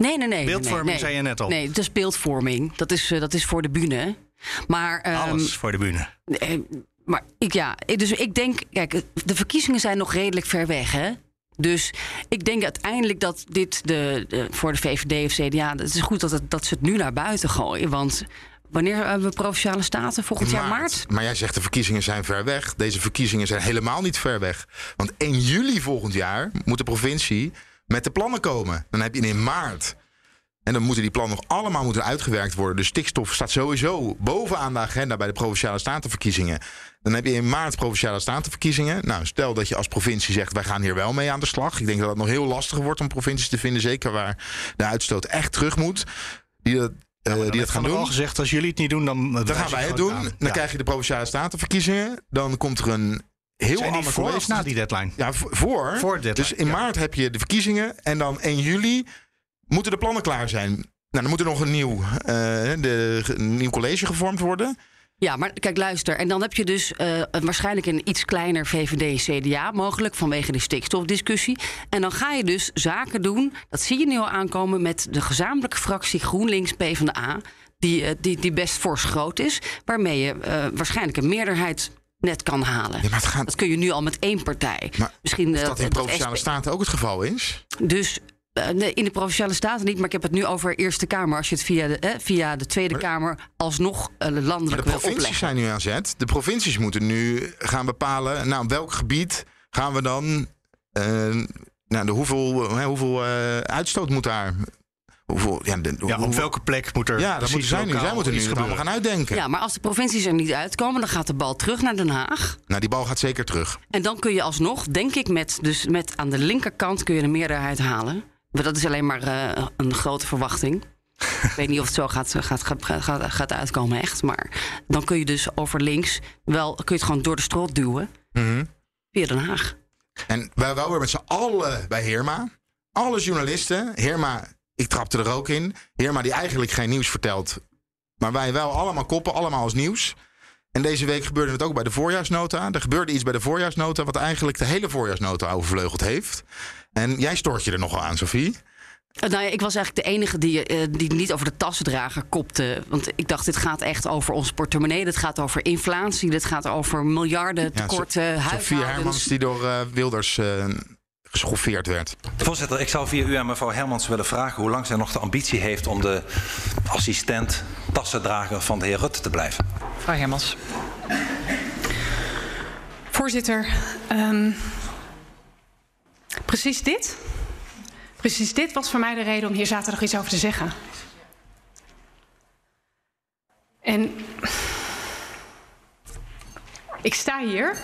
Nee, nee, nee. Beeldvorming nee, nee. zei je net al. Nee, het is beeldvorming. Dat is, eh, dat is voor de bühne. Maar, ehm, Alles voor de bühne. Eh, maar ik, ja, dus ik denk, kijk, de verkiezingen zijn nog redelijk ver weg, hè? Dus ik denk uiteindelijk dat dit de, de- voor de VVD of CDA, het is goed dat, het, dat ze het nu naar buiten gooien. Want wanneer hebben we provinciale staten? Volgend jaar maart? Maar jij zegt de verkiezingen zijn ver weg. Deze verkiezingen zijn helemaal niet ver weg. Want 1 juli volgend jaar moet de provincie met de plannen komen. Dan heb je in maart. En dan moeten die plannen nog allemaal moeten uitgewerkt worden. Dus stikstof staat sowieso bovenaan de agenda bij de provinciale statenverkiezingen. Dan heb je in maart provinciale statenverkiezingen. Nou, stel dat je als provincie zegt: wij gaan hier wel mee aan de slag. Ik denk dat het nog heel lastig wordt om provincies te vinden, zeker waar de uitstoot echt terug moet. Die dat eh, die dat gaan doen. al gezegd, als jullie het niet doen, dan... Dan gaan wij het doen. Dan krijg je de Provinciale Statenverkiezingen. Dan komt er een heel Zijn die ander voor college. of na die deadline? Ja, voor. Voor de deadline, dus in ja. maart heb je de verkiezingen. En dan 1 juli moeten de plannen klaar zijn. Nou, dan moet er nog een nieuw, eh, de, een nieuw college gevormd worden. Ja, maar kijk, luister. En dan heb je dus eh, waarschijnlijk een iets kleiner VVD-CDA mogelijk vanwege die stikstofdiscussie. En dan ga je dus zaken doen, dat zie je nu al aankomen, met de gezamenlijke fractie GroenLinks-PVDA. Die, eh, die, die best fors groot is, waarmee je eh, waarschijnlijk een meerderheid net kan halen. Dat kun je nu al met één partij. Misschien Of eh, dat in dat Provinciale SP Staten ook het geval is. dus eh, in de provinciale staten niet, maar ik heb het nu over Eerste Kamer. Als je het via de, eh, via de Tweede Kamer alsnog eh, Maar landelijk de wil provincies opleggen. zijn nu aan zet. De provincies moeten nu gaan bepalen... nou, welk gebied gaan we dan... eh, nou, de hoeveel, hoeveel uitstoot moet daar... Hoeveel, ja, de, Ja, op welke plek moet er Ja, dat precies moeten zij nu. lokaal Zij moeten nu het allemaal gaan uitdenken. Ja, maar als de provincies er niet uitkomen, dan gaat de bal terug naar Den Haag. Nou, die bal gaat zeker terug. En dan kun je alsnog, denk ik, met, dus met aan de linkerkant kun je een meerderheid halen. Maar dat is alleen maar eh, een grote verwachting. ik weet niet of het zo gaat, gaat, gaat, gaat, gaat uitkomen, echt. Maar dan kun je dus over links wel kun je het gewoon door de strot duwen Mhm. via Den Haag. En wij waren met z'n allen bij Heerma. Alle journalisten. Heerma, ik trapte er ook in. Heerma die eigenlijk geen nieuws vertelt. Maar wij wel allemaal koppen, allemaal als nieuws. En deze week gebeurde het ook bij de voorjaarsnota. Er gebeurde iets bij de voorjaarsnota... wat eigenlijk de hele voorjaarsnota overvleugeld heeft. En jij stoort je er nogal aan, Sophie. Eh, Nou ja, ik was eigenlijk de enige die, eh, die niet over de tassendrager kopte. Want ik dacht, dit gaat echt over ons portemonnee. Dit gaat over inflatie. Dit gaat over miljarden Ja, tekorten, Sophie huishoudens. Hermans die door eh, Wilders geschoffeerd werd. Voorzitter, ik zou via u aan mevrouw Hermans willen vragen hoe lang zij nog de ambitie heeft om de assistent tassendrager van de heer Rutte te blijven. Mevrouw Hermans. Voorzitter, ehm, precies dit. Precies dit was voor mij de reden om hier zaterdag iets over te zeggen. En ik sta hier.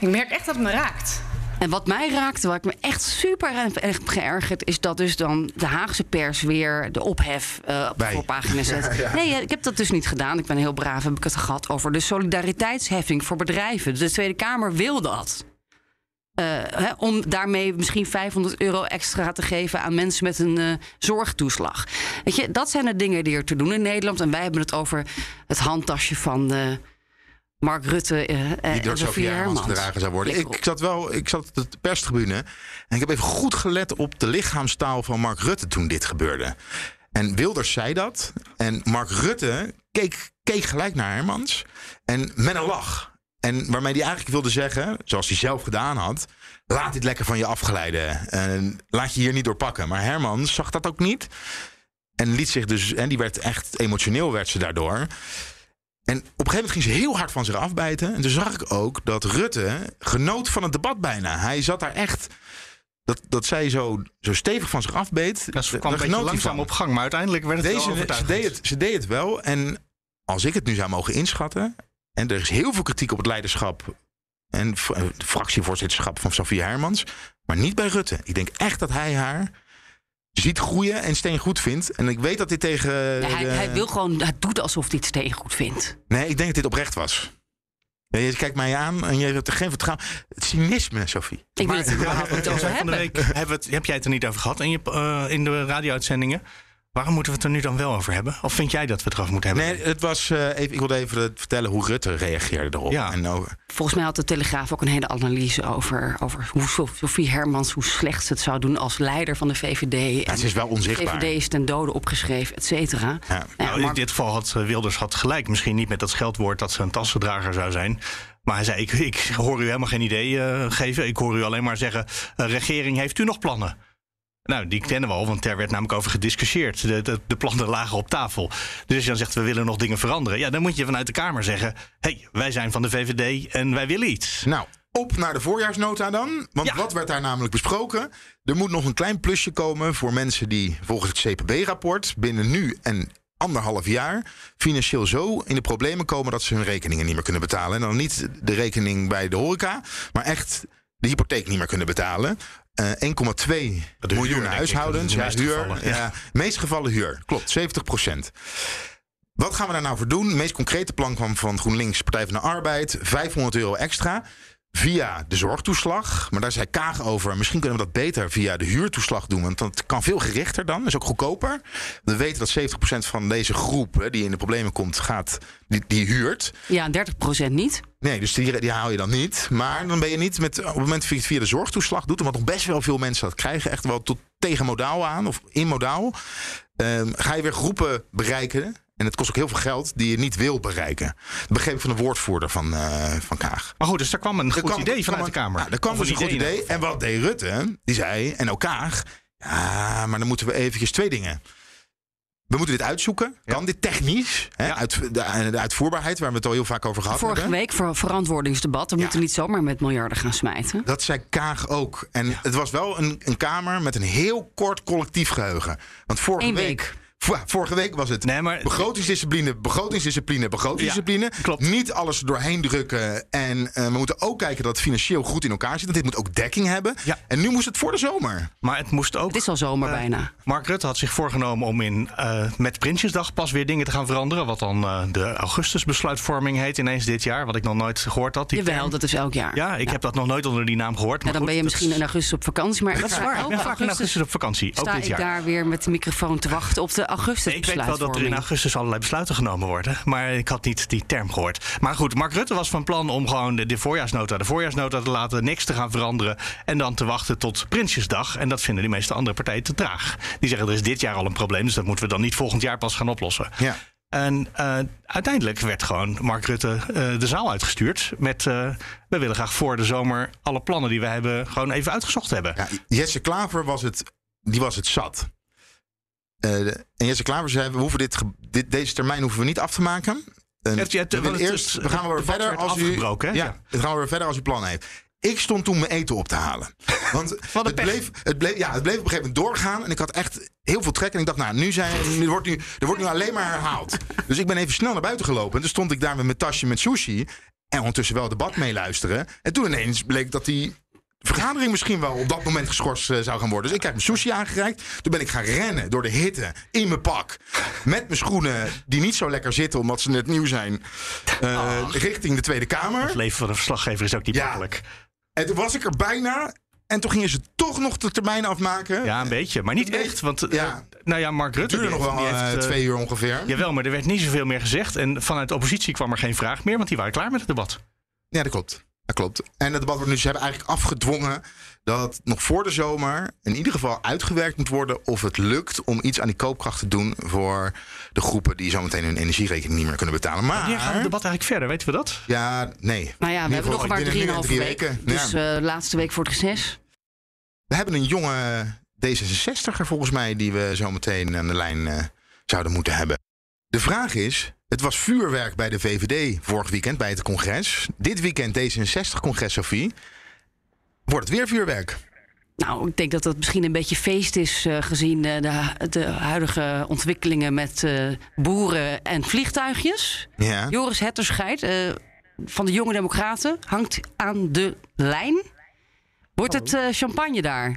Ik merk echt dat het me raakt. En wat mij raakte, waar ik me echt super heb geërgerd, is dat dus dan de Haagse pers weer de ophef eh, op de voorpagina zet. Ja. Nee, eh, ik heb dat dus niet gedaan. Ik ben heel braaf, heb ik het gehad over de solidariteitsheffing voor bedrijven. De Tweede Kamer wil dat. Eh, hè, om daarmee misschien 500 euro extra te geven aan mensen met een zorgtoeslag. Weet je, dat zijn de dingen die er te doen in Nederland. En wij hebben het over het handtasje van eh, Mark Rutte eh, die en door Sofie Sophie Hermans Hermans. gedragen zou worden. Flikker Ik zat wel, ik zat op de perstribune en ik heb even goed gelet op de lichaamstaal van Mark Rutte toen dit gebeurde. En Wilders zei dat en Mark Rutte keek, keek gelijk naar Hermans en met een lach. En waarmee hij eigenlijk wilde zeggen, zoals hij zelf gedaan had, laat dit lekker van je afglijden. En laat je hier niet door pakken. Maar Hermans zag dat ook niet. En liet zich dus, en die werd echt emotioneel werd ze daardoor. En op een gegeven moment ging ze heel hard van zich afbijten. En toen zag ik ook dat Rutte genoot van het debat bijna. Hij zat daar echt. Dat, dat zij zo, zo stevig van zich afbeet. Dat kwam daar een beetje langzaam van. op gang, maar uiteindelijk werd het wel ze, deed het, ze deed het wel. En als ik het nu zou mogen inschatten. En er is heel veel kritiek op het leiderschap. En f- eh, fractievoorzitterschap van Sofie Hermans. Maar niet bij Rutte. Ik denk echt dat hij haar ziet groeien en steen goed vindt. En ik weet dat dit tegen. Ja, hij, de- hij wil gewoon, hij doet alsof hij het steen goed vindt. Nee, ik denk dat dit oprecht was. Ja, je kijkt mij aan en je hebt er geen vertrouwen. Het cynisme, Sophie. Ik wil het er überhaupt niet over Van de hebben. week hebben we het, heb jij het er niet over gehad in, je, eh, in de radio-uitzendingen? Waarom moeten we het er nu dan wel over hebben? Of vind jij dat we het erover moeten hebben? Nee, het was. eh, even, ik wilde even vertellen hoe Rutte reageerde erop. Ja. En over, Volgens mij had de Telegraaf ook een hele analyse over, over hoe Sophie Hermans, hoe slecht ze het zou doen als leider van de VVD. ja, ze is wel de onzichtbaar. VVD is ten dode opgeschreven, et cetera. Ja. Nou, maar- in dit geval had eh, Wilders had gelijk. Misschien niet met dat scheldwoord dat ze een tassendrager zou zijn. Maar hij zei, ik, ik hoor u helemaal geen idee eh, geven. Ik hoor u alleen maar zeggen, regering, heeft u nog plannen? Nou, die kennen we al, want daar werd namelijk over gediscussieerd. De, de, de plannen lagen op tafel. Dus als je dan zegt, we willen nog dingen veranderen. Ja, dan moet je vanuit de Kamer zeggen... hé, hey, wij zijn van de VVD en wij willen iets. Nou, op naar de voorjaarsnota dan. Want Ja. wat werd daar namelijk besproken? Er moet nog een klein plusje komen voor mensen die volgens het CPB-rapport binnen nu en anderhalf jaar financieel zo in de problemen komen dat ze hun rekeningen niet meer kunnen betalen. En dan niet de rekening bij de horeca, maar echt de hypotheek niet meer kunnen betalen. Eh 1,2 miljoen denk ik. huishoudens. De Ja, meeste huur. gevallen, ja. ja. meest gevallen huur. Klopt, 70% Wat gaan we daar nou voor doen? Het meest concrete plan kwam van GroenLinks, Partij van de Arbeid. 500 euro extra via de zorgtoeslag. Maar daar zei Kaag over. Misschien kunnen we dat beter via de huurtoeslag doen. Want dat kan veel gerichter dan. is ook goedkoper. We weten dat 70% van deze groep hè, die in de problemen komt, gaat, die, die huurt. Ja, 30% niet. Nee, dus die, die haal je dan niet. Maar dan ben je niet met, op het moment dat je het via de zorgtoeslag doet, want nog best wel veel mensen dat krijgen, echt wel tot tegen modaal aan of in modaal, ehm, ga je weer groepen bereiken. En het kost ook heel veel geld die je niet wil bereiken. Dat begreep ik van de woordvoerder van, eh, van Kaag. Maar goed, dus daar kwam een goed kwam- idee vanuit kwam de Kamer. Ja, er kwam dus een goed idee. En wat deed Rutte? Die zei, en ook Kaag, ja, maar dan moeten we eventjes twee dingen. We moeten dit uitzoeken. Kan dit technisch? Hè? Uit, de, de uitvoerbaarheid, waar we het al heel vaak over gehad Vorige hebben. week voor verantwoordingsdebat. We moeten niet zomaar met miljarden gaan smijten. Dat zei Kaag ook. En het was wel een, een Kamer met een heel kort collectief geheugen. Want vorige Eén week. week. Vo- Vorige week was het begrotingsdiscipline, begrotingsdiscipline, begrotingsdiscipline. Niet alles doorheen drukken. En eh, we moeten ook kijken dat het financieel goed in elkaar zit. Want dit moet ook dekking hebben. En nu moest het voor de zomer. Maar het moest ook. Het is al zomer eh, bijna. Mark Rutte had zich voorgenomen om in, eh, met Prinsjesdag pas weer dingen te gaan veranderen. Wat dan eh, de Augustusbesluitvorming heet ineens dit jaar. Wat ik nog nooit gehoord had. die Jawel, term. dat is elk jaar. Ja, ik heb dat nog nooit onder die naam gehoord. Ja, maar dan goed, ben je misschien is- in augustus op vakantie. Maar Dat is waar. Ook Ja, in vaak in augustus op vakantie. Ook sta dit ik jaar. daar weer met de microfoon te wachten op de augustus Ik weet wel dat er in augustus allerlei besluiten genomen worden. Maar ik had niet die term gehoord. Maar goed, Mark Rutte was van plan om gewoon de, de voorjaarsnota de voorjaarsnota te laten. Niks te gaan veranderen. En dan te wachten tot Prinsjesdag. En dat vinden de meeste andere partijen te traag. Die zeggen er is dit jaar al een probleem. Dus dat moeten we dan niet volgend jaar pas gaan oplossen. Ja. En eh, uiteindelijk werd gewoon Mark Rutte eh, de zaal uitgestuurd. Met eh, we willen graag voor de zomer alle plannen die we hebben gewoon even uitgezocht hebben. Ja, Jesse Klaver was het, die was het zat. Eh, en Jesse Klaver zei, we hoeven dit, dit, deze termijn hoeven we niet af te maken. En Het- het- het- eerst, het we gaan weer verder als u, ja, Ja. we gaan weer verder als u plan heeft. Ik stond toen mijn eten op te halen. Want het bleef, het, bleef, ja, het bleef op een gegeven moment doorgaan. En ik had echt heel veel trek. En ik dacht, nou, nu zijn, er, wordt nu, er wordt nu alleen maar herhaald. Dus ik ben even snel naar buiten gelopen. En toen stond ik daar met mijn tasje met sushi. En ondertussen wel het debat meeluisteren. En toen ineens bleek dat die vergadering misschien wel op dat moment geschorst eh, zou gaan worden. Dus ik heb mijn sushi aangereikt. Toen ben ik gaan rennen door de hitte in mijn pak. Met mijn schoenen die niet zo lekker zitten omdat ze net nieuw zijn. eh, richting de Tweede Kamer. Het leven van een verslaggever is ook niet makkelijk. En toen was ik er bijna. En toen gingen ze toch nog de termijn afmaken. Ja, een beetje. Maar niet echt. Want eh, nou ja, Mark Rutte... duurde die nog wel, heeft, twee uur ongeveer. Jawel, maar er werd niet zoveel meer gezegd. En vanuit de oppositie kwam er geen vraag meer. Want die waren klaar met het debat. Ja, dat klopt. Dat klopt. En het debat wordt nu, ze hebben eigenlijk afgedwongen dat nog voor de zomer in ieder geval uitgewerkt moet worden of het lukt om iets aan die koopkracht te doen voor de groepen die zometeen hun energierekening niet meer kunnen betalen. Maar Wanneer gaat het debat eigenlijk verder? Weten we dat? Ja, nee. Nou ja, we hebben nog maar binnen nu en 3,5 drie weken. Ja. Dus eh, laatste week voor het reces. We hebben een jonge D66er volgens mij die we zo meteen aan de lijn eh, zouden moeten hebben. De vraag is, het was vuurwerk bij de VVD vorig weekend bij het congres. Dit weekend D66-congres, Sophie. Wordt het weer vuurwerk? Nou, ik denk dat dat misschien een beetje feest is eh, gezien eh, de, de huidige ontwikkelingen met eh, boeren en vliegtuigjes. Ja. Joris Hetterscheid eh, van de Jonge Democraten hangt aan de lijn. Wordt het champagne daar?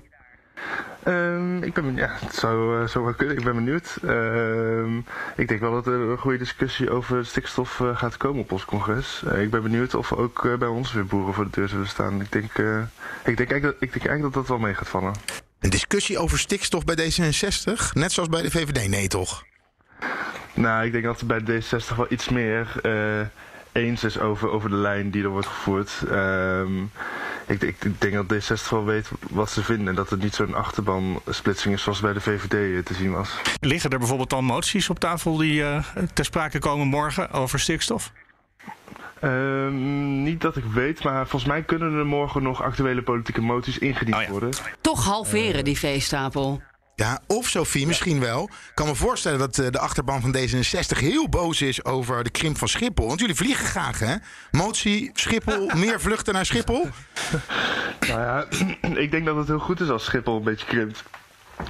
Ehm, ik ben benieuwd. Ja, het zou, eh, zou wel kunnen. Ik ben benieuwd. Ehm, ik denk wel dat er een goede discussie over stikstof eh, gaat komen op ons congres. Eh, ik ben benieuwd of ook bij ons weer boeren voor de deur zullen staan. Ik denk, ik denk, eigenlijk, dat, ik denk eigenlijk dat dat wel mee gaat vallen. Een discussie over stikstof bij D66? Net zoals bij de VVD? Nee, toch? Nou, ik denk dat bij D60 wel iets meer eens is over, over de lijn die er wordt gevoerd. Ehm, ik, ik, ik denk dat D60 wel weet wat ze vinden en dat het niet zo'n achterbaansplitsing is zoals bij de VVD eh, te zien was. Liggen er bijvoorbeeld dan moties op tafel die eh, ter sprake komen morgen over stikstof? Ehm, niet dat ik weet, maar volgens mij kunnen er morgen nog actuele politieke moties ingediend worden. Toch halveren die veestapel. Ja, of Sophie, misschien wel. Ik kan me voorstellen dat eh, de achterban van D66 heel boos is over de krimp van Schiphol. Want jullie vliegen graag, hè? Motie, Schiphol, meer vluchten naar Schiphol? Nou ja, ik denk dat het heel goed is als Schiphol een beetje krimpt.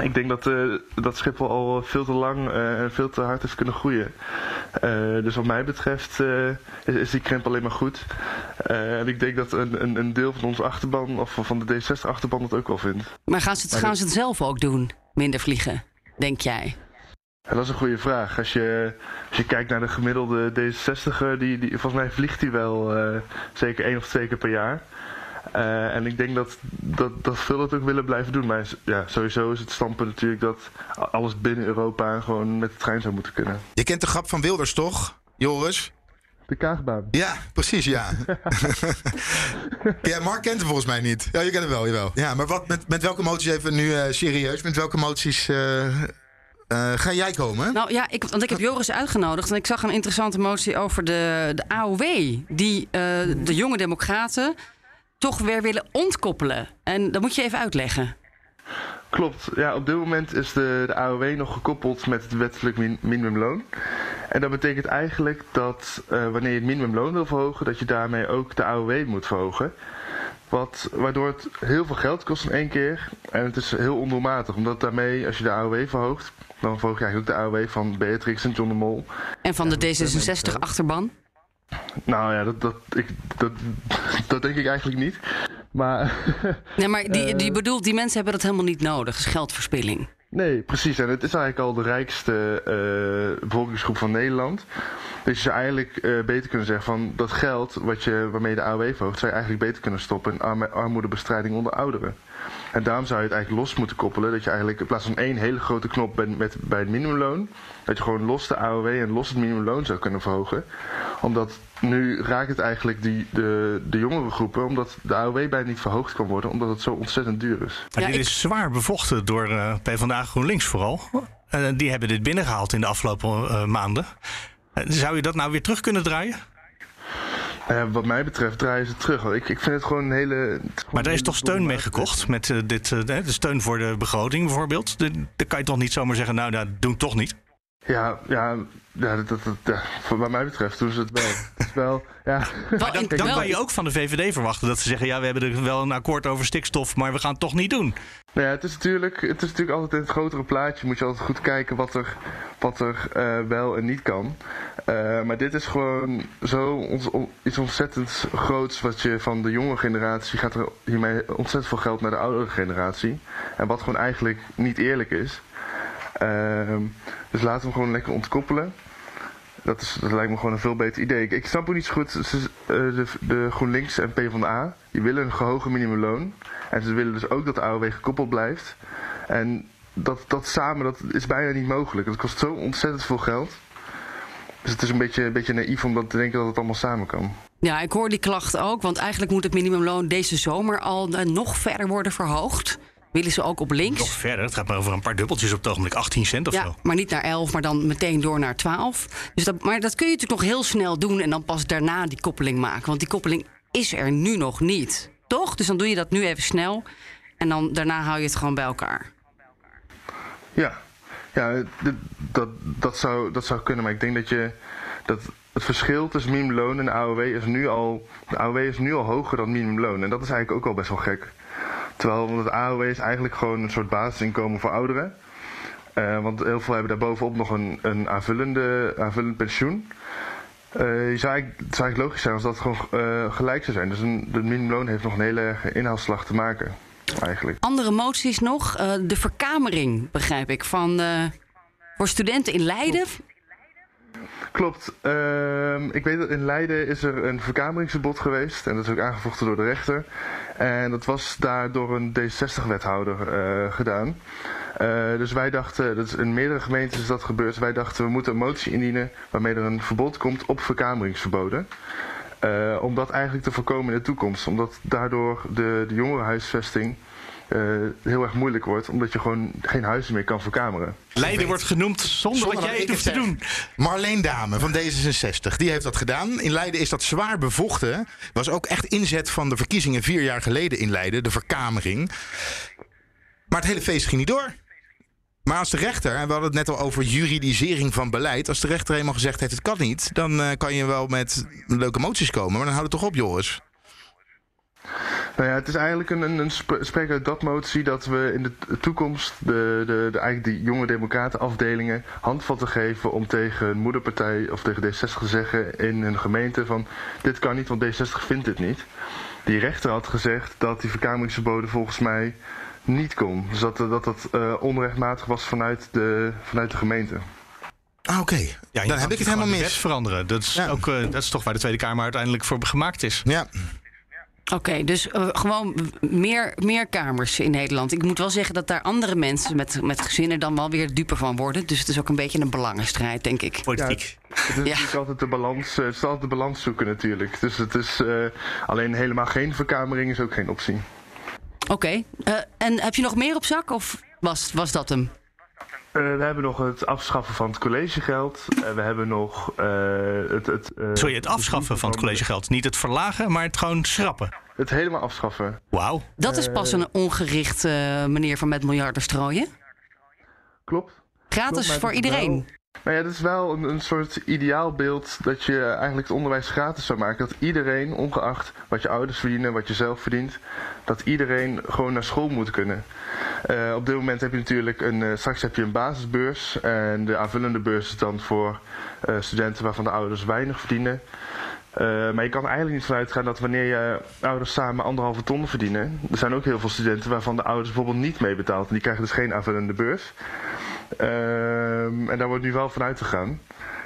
Ik denk dat, eh, dat Schiphol al veel te lang eh, en veel te hard heeft kunnen groeien. Eh, dus wat mij betreft is, is, die krimp alleen maar goed. en ik denk dat een, een, een, deel van onze achterban, of van de D60-achterban, dat ook wel vindt. Maar gaan ze het, gaan ze het zelf ook doen, minder vliegen, denk jij? dat is een goede vraag. Als je, als je kijkt naar de gemiddelde D60, die, die, volgens mij vliegt hij wel zeker één of twee keer per jaar. Uh, en ik denk dat, dat, dat veel dat ook willen blijven doen. Maar ja, sowieso is het standpunt natuurlijk dat alles binnen Europa gewoon met de trein zou moeten kunnen. Je kent de grap van Wilders toch, Joris? De kaagbaan. Ja, precies, ja. ja, Mark kent hem volgens mij niet. Ja, je kent hem wel, jawel. Ja, maar wat, met, met welke moties even nu uh, serieus? Met welke moties uh, ga jij komen? Nou ja, ik, want ik heb Joris uitgenodigd en ik zag een interessante motie over de, de AOW. Die de jonge democraten toch weer willen ontkoppelen. En dat moet je even uitleggen. Klopt. Ja, op dit moment is de, de AOW nog gekoppeld met het wettelijk minimumloon. En dat betekent eigenlijk dat uh, wanneer je het minimumloon wil verhogen, dat je daarmee ook de AOW moet verhogen. Wat, waardoor het heel veel geld kost in één keer. En het is heel ondoelmatig, omdat daarmee, als je de AOW verhoogt, dan verhoog je eigenlijk ook de AOW van Beatrix en John de Mol. En van de D66-achterban? Nou ja, dat, dat, ik, dat, dat denk ik eigenlijk niet. Maar, nee, maar die, die uh, bedoelt, die mensen hebben dat helemaal niet nodig. is geldverspilling. Nee, precies. En het is eigenlijk al de rijkste uh, bevolkingsgroep van Nederland. Dus je zou eigenlijk uh, beter kunnen zeggen van dat geld wat je, waarmee je de AOW verhoogt, zou je eigenlijk beter kunnen stoppen in armoedebestrijding onder ouderen. En daarom zou je het eigenlijk los moeten koppelen. Dat je eigenlijk in plaats van één hele grote knop bij, met, bij het minimumloon, dat je gewoon los de AOW en los het minimumloon zou kunnen verhogen. Omdat nu raakt het eigenlijk die, de, de jongere groepen, omdat de AOW bijna niet verhoogd kan worden, omdat het zo ontzettend duur is. Maar dit is zwaar bevochten door uh, PvdA GroenLinks vooral. Uh, die hebben dit binnengehaald in de afgelopen uh, maanden. zou je dat nou weer terug kunnen draaien? Uh, wat mij betreft draaien ze terug. Ik, ik vind het gewoon een hele. Maar daar is toch steun mee gekocht? Met uh, dit, uh, de steun voor de begroting bijvoorbeeld? Dan kan je toch niet zomaar zeggen, nou, dat doen toch niet? Ja, ja, ja, dat, dat, dat, wat mij betreft doen ze het wel. het is wel ja. Maar dan, dan kan je ook van de VVD verwachten dat ze zeggen: ja, we hebben er wel een akkoord over stikstof, maar we gaan het toch niet doen. Nou ja, het is natuurlijk, het is natuurlijk altijd in het grotere plaatje. Moet je altijd goed kijken wat er, wat er uh, wel en niet kan. Uh, maar dit is gewoon zo ons, iets ontzettend groots. Wat je van de jonge generatie gaat er hiermee ontzettend veel geld naar de oudere generatie. En wat gewoon eigenlijk niet eerlijk is. Uh, dus laten we hem gewoon lekker ontkoppelen. Dat, lijkt me gewoon een veel beter idee. Ik, snap ook niet zo goed. Ze, uh, de, de GroenLinks en PvdA die willen een hoger minimumloon. En ze willen dus ook dat de AOW gekoppeld blijft. En dat, dat samen dat is bijna niet mogelijk. Dat kost zo ontzettend veel geld. Dus het is een beetje, een beetje naïef om dat te denken dat het allemaal samen kan. Ja, ik hoor die klacht ook. Want eigenlijk moet het minimumloon deze zomer al uh, nog verder worden verhoogd. Willen ze ook op links? Nog verder. Het gaat maar over een paar dubbeltjes op het ogenblik. 18 cent of ja, zo. Maar niet naar 11, maar dan meteen door naar 12. Dus dat, maar dat kun je natuurlijk nog heel snel doen. En dan pas daarna die koppeling maken. Want die koppeling is er nu nog niet. Toch? Dus dan doe je dat nu even snel. En dan daarna hou je het gewoon bij elkaar. Ja, ja dat, dat, zou, dat zou kunnen. Maar ik denk dat je. Dat het verschil tussen minimumloon en AOW is nu al. De AOW is nu al hoger dan minimumloon. En dat is eigenlijk ook al best wel gek. Terwijl het AOW is eigenlijk gewoon een soort basisinkomen voor ouderen. Uh, want heel veel hebben daarbovenop nog een, een aanvullende, aanvullend pensioen. Uh, je zou eigenlijk, het zou eigenlijk logisch zijn als dat gewoon uh, gelijk zou zijn. Dus een, de minimumloon heeft nog een hele erge inhaalslag te maken. Eigenlijk. Andere moties nog. De verkamering, begrijp ik, van, voor studenten in Leiden. Klopt. Klopt. ik weet dat in Leiden is er een verkameringsverbod geweest. En dat is ook aangevochten door de rechter. En dat was daar door een D60-wethouder gedaan. Uh, dus wij dachten, dat is in meerdere gemeentes is dat gebeurd. Wij dachten, we moeten een motie indienen waarmee er een verbod komt op verkameringsverboden. Uh, om dat eigenlijk te voorkomen in de toekomst. Omdat daardoor de, de jongerenhuisvesting uh, heel erg moeilijk wordt. Omdat je gewoon geen huizen meer kan verkameren. Leiden wordt genoemd zonder, zonder wat jij hoeft te doen. Marleen Dame van D66, die heeft dat gedaan. In Leiden is dat zwaar bevochten. Was ook echt inzet van de verkiezingen vier jaar geleden in Leiden. De verkamering. Maar het hele feest ging niet door. Maar als de rechter, en we hadden het net al over juridisering van beleid. Als de rechter eenmaal gezegd heeft: het kan niet. dan uh, kan je wel met leuke moties komen. Maar dan houdt het toch op, Joris? Nou ja, het is eigenlijk een, een, een sp- spreek uit dat motie dat we in de toekomst de, de, de, eigenlijk die jonge democraten afdelingen handvatten geven om tegen een moederpartij of tegen D60 te zeggen in hun gemeente van dit kan niet, want D60 vindt dit niet. Die rechter had gezegd dat die verkameringsverboden volgens mij niet kon. Dus dat dat, dat eh, onrechtmatig was vanuit de, vanuit de gemeente. Ah, Oké, Ja, dan heb ik het helemaal mis. veranderen. Dat is, ook, eh, dat is toch waar de Tweede Kamer uiteindelijk voor gemaakt is. Ja. Oké, dus eh, gewoon meer, meer kamers in Nederland. Ik moet wel zeggen dat daar andere mensen met, met gezinnen dan wel weer dupe van worden. Dus het is ook een beetje een belangenstrijd, denk ik. Politiek. Het is natuurlijk altijd de balans, eh, het is altijd de balans zoeken natuurlijk. Dus het is eh, alleen helemaal geen verkamering is ook geen optie. Oké, eh, en heb je nog meer op zak of was, was dat hem? Eh, we hebben nog het afschaffen van het collegegeld. Eh, we hebben nog eh, het... het eh, Sorry, het afschaffen van het collegegeld. Niet het verlagen, maar het gewoon schrappen. Het helemaal afschaffen. Wauw. Dat is pas een ongericht eh, manier van met miljarden strooien. Klopt. Gratis Klopt, voor iedereen. Nou ja, dat is wel een, een soort ideaalbeeld dat je eigenlijk het onderwijs gratis zou maken. Dat iedereen, ongeacht wat je ouders verdienen, wat je zelf verdient, dat iedereen gewoon naar school moet kunnen. Eh, op dit moment heb je natuurlijk een, eh, straks heb je een basisbeurs en de aanvullende beurs is dan voor eh, studenten waarvan de ouders weinig verdienen. Maar je kan eigenlijk niet vanuit gaan dat wanneer je ouders samen anderhalve ton verdienen. Er zijn ook heel veel studenten waarvan de ouders bijvoorbeeld niet meebetaald. En die krijgen dus geen aanvullende beurs. Ehm, en daar wordt nu wel vanuit gegaan.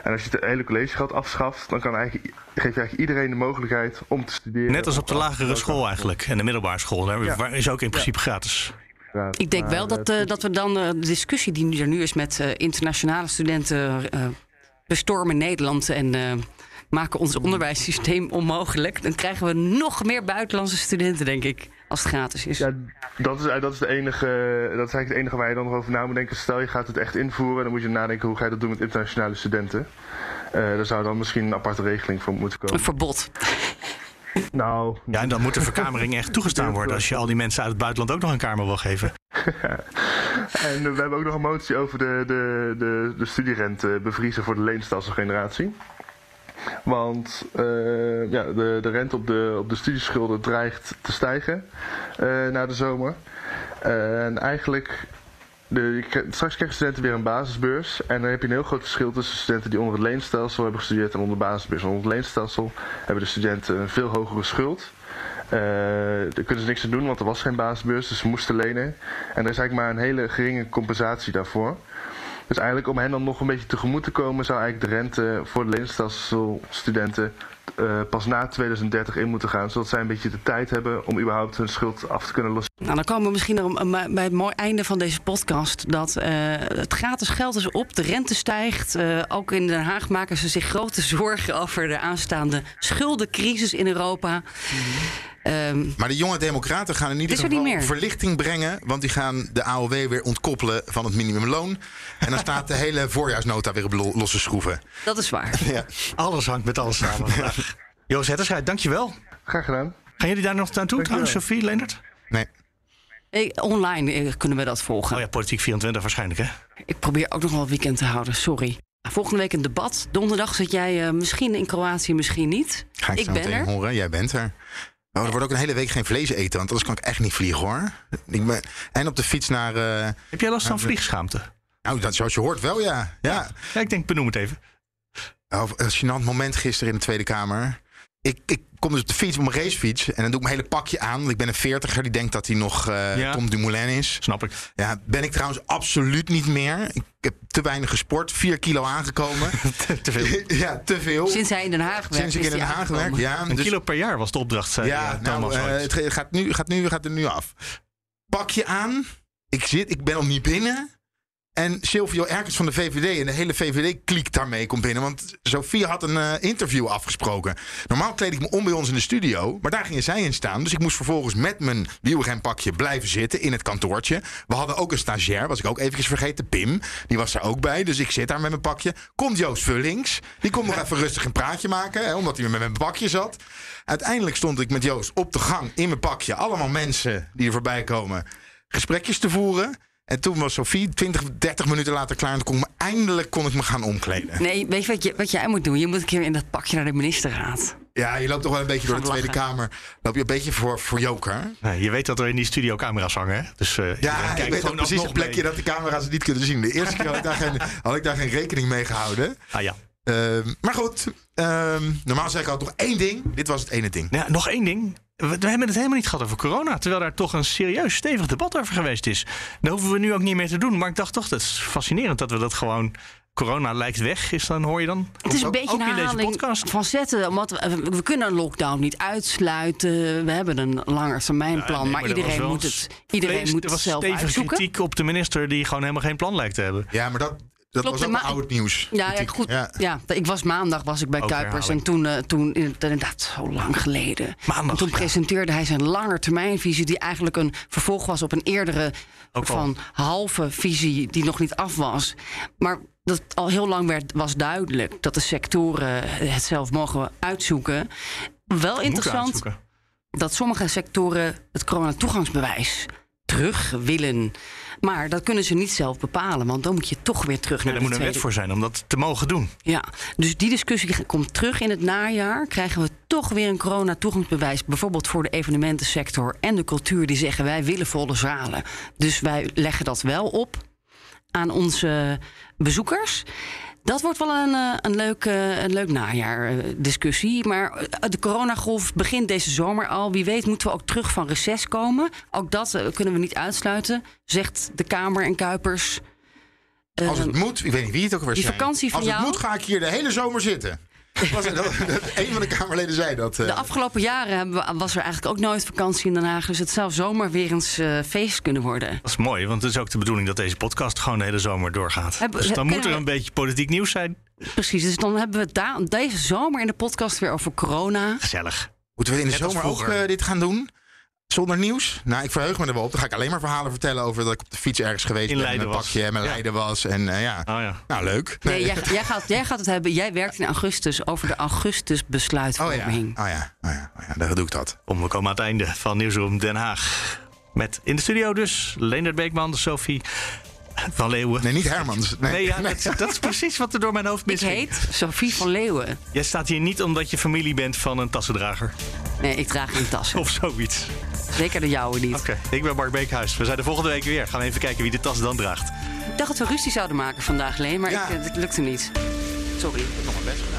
En als je het hele collegegeld afschaft, dan kan eigenlijk, geef je eigenlijk iedereen de mogelijkheid om te studeren. Net als op de lagere school eigenlijk. En de middelbare school. Daar Ja. waar- is ook in principe gratis. Ik denk wel dat, eh, dat we dan eh, de discussie die nu er nu is met eh, internationale studenten eh, bestormen Nederland en eh, maken ons onderwijssysteem onmogelijk. Dan krijgen we nog meer buitenlandse studenten, denk ik, als het gratis is. Ja, dat is, dat is, de enige, dat is eigenlijk het enige waar je dan nog over na moet denken. Stel je gaat het echt invoeren, dan moet je nadenken hoe ga je dat doen met internationale studenten. Eh daar zou dan misschien een aparte regeling voor moeten komen. Een verbod. Nou. Ja, en dan moet de verkamering echt toegestaan worden. Als je al die mensen uit het buitenland ook nog een kamer wil geven. En we hebben ook nog een motie over de, de, de, de studierente bevriezen voor de leenstelselgeneratie. Want eh, ja, de, de rente op de, op de studieschulden dreigt te stijgen eh, na de zomer. en eigenlijk, de, straks krijgen studenten weer een basisbeurs. En dan heb je een heel groot verschil tussen studenten die onder het leenstelsel hebben gestudeerd en onder de basisbeurs. Onder het leenstelsel hebben de studenten een veel hogere schuld. Eh, daar kunnen ze niks aan doen, want er was geen basisbeurs, dus ze moesten lenen. En er is eigenlijk maar een hele geringe compensatie daarvoor. Dus eigenlijk om hen dan nog een beetje tegemoet te komen, zou eigenlijk de rente voor de leenstelselstudenten eh, pas na 2030 in moeten gaan. Zodat zij een beetje de tijd hebben om überhaupt hun schuld af te kunnen lossen. Nou, dan komen we misschien bij het mooi einde van deze podcast. Dat eh, het gratis geld is op, de rente stijgt. Eh, ook in Den Haag maken ze zich grote zorgen over de aanstaande schuldencrisis in Europa. Ehm, Maar de jonge democraten gaan in ieder er geval meer? verlichting brengen. Want die gaan de AOW weer ontkoppelen van het minimumloon. En dan staat de hele voorjaarsnota weer op lo- losse schroeven. dat is waar. Ja. Alles hangt met alles samen vandaag. Joost Hetterscheid, dankjewel. Graag gedaan. Gaan jullie daar nog naartoe trouwens, Sophie, Leendert? Nee. Eh, online eh, kunnen we dat volgen. Oh ja, Politiek 24 waarschijnlijk, hè? Ik probeer ook nog wel het weekend te houden, sorry. Volgende week een debat. Donderdag zit jij eh, misschien in Kroatië, misschien niet. Ga ik, ik zo ben meteen er. horen. Jij bent er. Oh, er wordt ook een hele week geen vlees eten, want anders kan ik echt niet vliegen hoor. Ik ben, en op de fiets naar. eh, Heb jij last van vliegschaamte? Nou, dat, zoals je hoort wel, ja. ja. Ja, ik denk, benoem het even. Oh, een gênant moment gisteren in de Tweede Kamer. Ik, ik kom dus op de fiets, op mijn racefiets. En dan doe ik mijn hele pakje aan. Want ik ben een veertiger die denkt dat hij nog eh, Ja. Tom Dumoulin is. Snap ik. Ja, ben ik trouwens absoluut niet meer. Ik heb te weinig gesport. Vier kilo aangekomen. te veel. ja, te veel. Sinds hij in Den Haag werkt. Sinds ik in Den Haag werk, ja. Een dus- kilo per jaar was de opdracht, zei ja, eh, nou, Thomas eh, het gaat, nu, gaat, nu, gaat er nu af. Pak je aan. Ik, zit, ik ben nog niet binnen. En Silvio Erkens van de VVD en de hele VVD-kliek daarmee komt binnen. Want Sofie had een eh, interview afgesproken. Normaal kleed ik me om bij ons in de studio. Maar daar gingen zij in staan. Dus ik moest vervolgens met mijn wielrenpakje blijven zitten in het kantoortje. We hadden ook een stagiair, was ik ook eventjes vergeten. Pim, die was daar ook bij. Dus ik zit daar met mijn pakje. Komt Joost Vullings. Die komt nog even rustig een praatje maken. Hè, omdat hij met mijn pakje zat. Uiteindelijk stond ik met Joost op de gang in mijn pakje. Allemaal mensen die er voorbij komen. Gesprekjes te voeren. En toen was Sofie 20, 30 minuten later klaar. En toen kon ik me, eindelijk kon ik me gaan omkleden. Nee, weet je wat, je wat jij moet doen? Je moet een keer in dat pakje naar de ministerraad. Ja, je loopt toch wel een beetje door de Tweede Kamer. Loop je een beetje voor, voor joker. Nee, je weet dat er in die studio camera's hangen, hè? Dus, eh, Ja, ik weet ook gewoon precies een plekje mee. dat de camera's het niet kunnen zien. De eerste keer had ik daar geen, had ik daar geen rekening mee gehouden. Ah ja. Ehm, maar goed, ehm, normaal zeg ik altijd nog één ding. Dit was het ene ding. Ja, nog één ding. We, we hebben het helemaal niet gehad over corona. Terwijl daar toch een serieus stevig debat over geweest is. Daar hoeven we nu ook niet meer te doen. Maar ik dacht toch, dat is fascinerend dat we dat gewoon. Corona lijkt weg, is dan hoor je dan? Het is een Ook- beetje ook een herhaling podcast. van zetten. Omdat we, we kunnen een lockdown niet uitsluiten. We hebben een langetermijnplan. Nee, maar, er was iedereen moet het, iedereen moet er het was zelf stevige uitzoeken. kritiek op de minister die gewoon helemaal geen plan lijkt te hebben. Ja, maar dat, dat Klopt, was ook oud nieuws. Ja, ja, goed. Ja. Ja. ik was maandag was ik bij Ook Kuipers herhaling. en toen, eh, toen inderdaad zo lang geleden. Maandag, en toen ja. presenteerde hij zijn langetermijnvisie, die eigenlijk een vervolg was op een eerdere van halve visie die nog niet af was. Maar dat al heel lang werd, was duidelijk dat de sectoren het zelf mogen uitzoeken. Wel interessant uitzoeken. dat sommige sectoren het coronatoegangsbewijs terug willen. Maar dat kunnen ze niet zelf bepalen, want dan moet je toch weer terug naar daar de moet een wet voor zijn om dat te mogen doen. ja, dus die discussie komt terug in het najaar. Krijgen we toch weer een corona-toegangsbewijs, bijvoorbeeld voor de evenementensector en de cultuur, die zeggen wij willen volle zalen. Dus wij leggen dat wel op aan onze bezoekers. Dat wordt wel een, eh, een leuk, eh, een leuk. Maar eh, de coronagolf begint deze zomer al. Wie weet moeten we ook terug van reces komen. Ook dat kunnen we niet uitsluiten, zegt de Kamer en Kuipers. Als het moet, ik weet niet wie het ook weer die zei. vakantie van Als het jou- moet, ga ik hier de hele zomer zitten. Was het, dat, dat- een van de Kamerleden zei dat. eh. De afgelopen jaren hebben we- was er eigenlijk ook nooit vakantie in Den Haag. Dus het zou zomaar weer eens eh, feest kunnen worden. Dat is mooi, want het is ook de bedoeling dat deze podcast gewoon de hele zomer doorgaat. Hebben- dus dan moet er we- een beetje politiek nieuws zijn. Precies, dus dan hebben we het deze zomer in de podcast weer over corona. Gezellig. Moeten we in de Net zomer ook eh, dit gaan doen? Zonder nieuws? Nou, ik verheug me er wel op. Dan ga ik alleen maar verhalen vertellen over dat ik op de fiets ergens geweest In ben. Leiden met een was. pakje en mijn Ja. Leiden was. En eh, ja. Oh ja. nou leuk. Nee, jij, jij, gaat, jij gaat het hebben. Jij werkt in augustus over de augustus Oh ja. Oh ja. Oh ja. Oh ja. Daar doe ik dat. Om, we komen aan het einde van Nieuwsroom Den Haag. Met in de studio dus Leendert Beekman, Sophie van Leeuwen. Nee, niet Hermans. Nee, Nee, ja, dat, dat is precies wat er door mijn hoofd Ik misging. heet Sophie van Leeuwen. Jij staat hier niet omdat je familie bent van een tassendrager. Nee, ik draag geen tas. Of zoiets. Zeker de jouwe niet. Oké, ik ben Mark Beekhuis. We zijn de volgende week weer. Gaan we even kijken wie de tas dan draagt. Ik dacht dat we ruzie zouden maken vandaag, Leen, maar Ja. ik, het lukte niet. Sorry. Nog een best gedaan.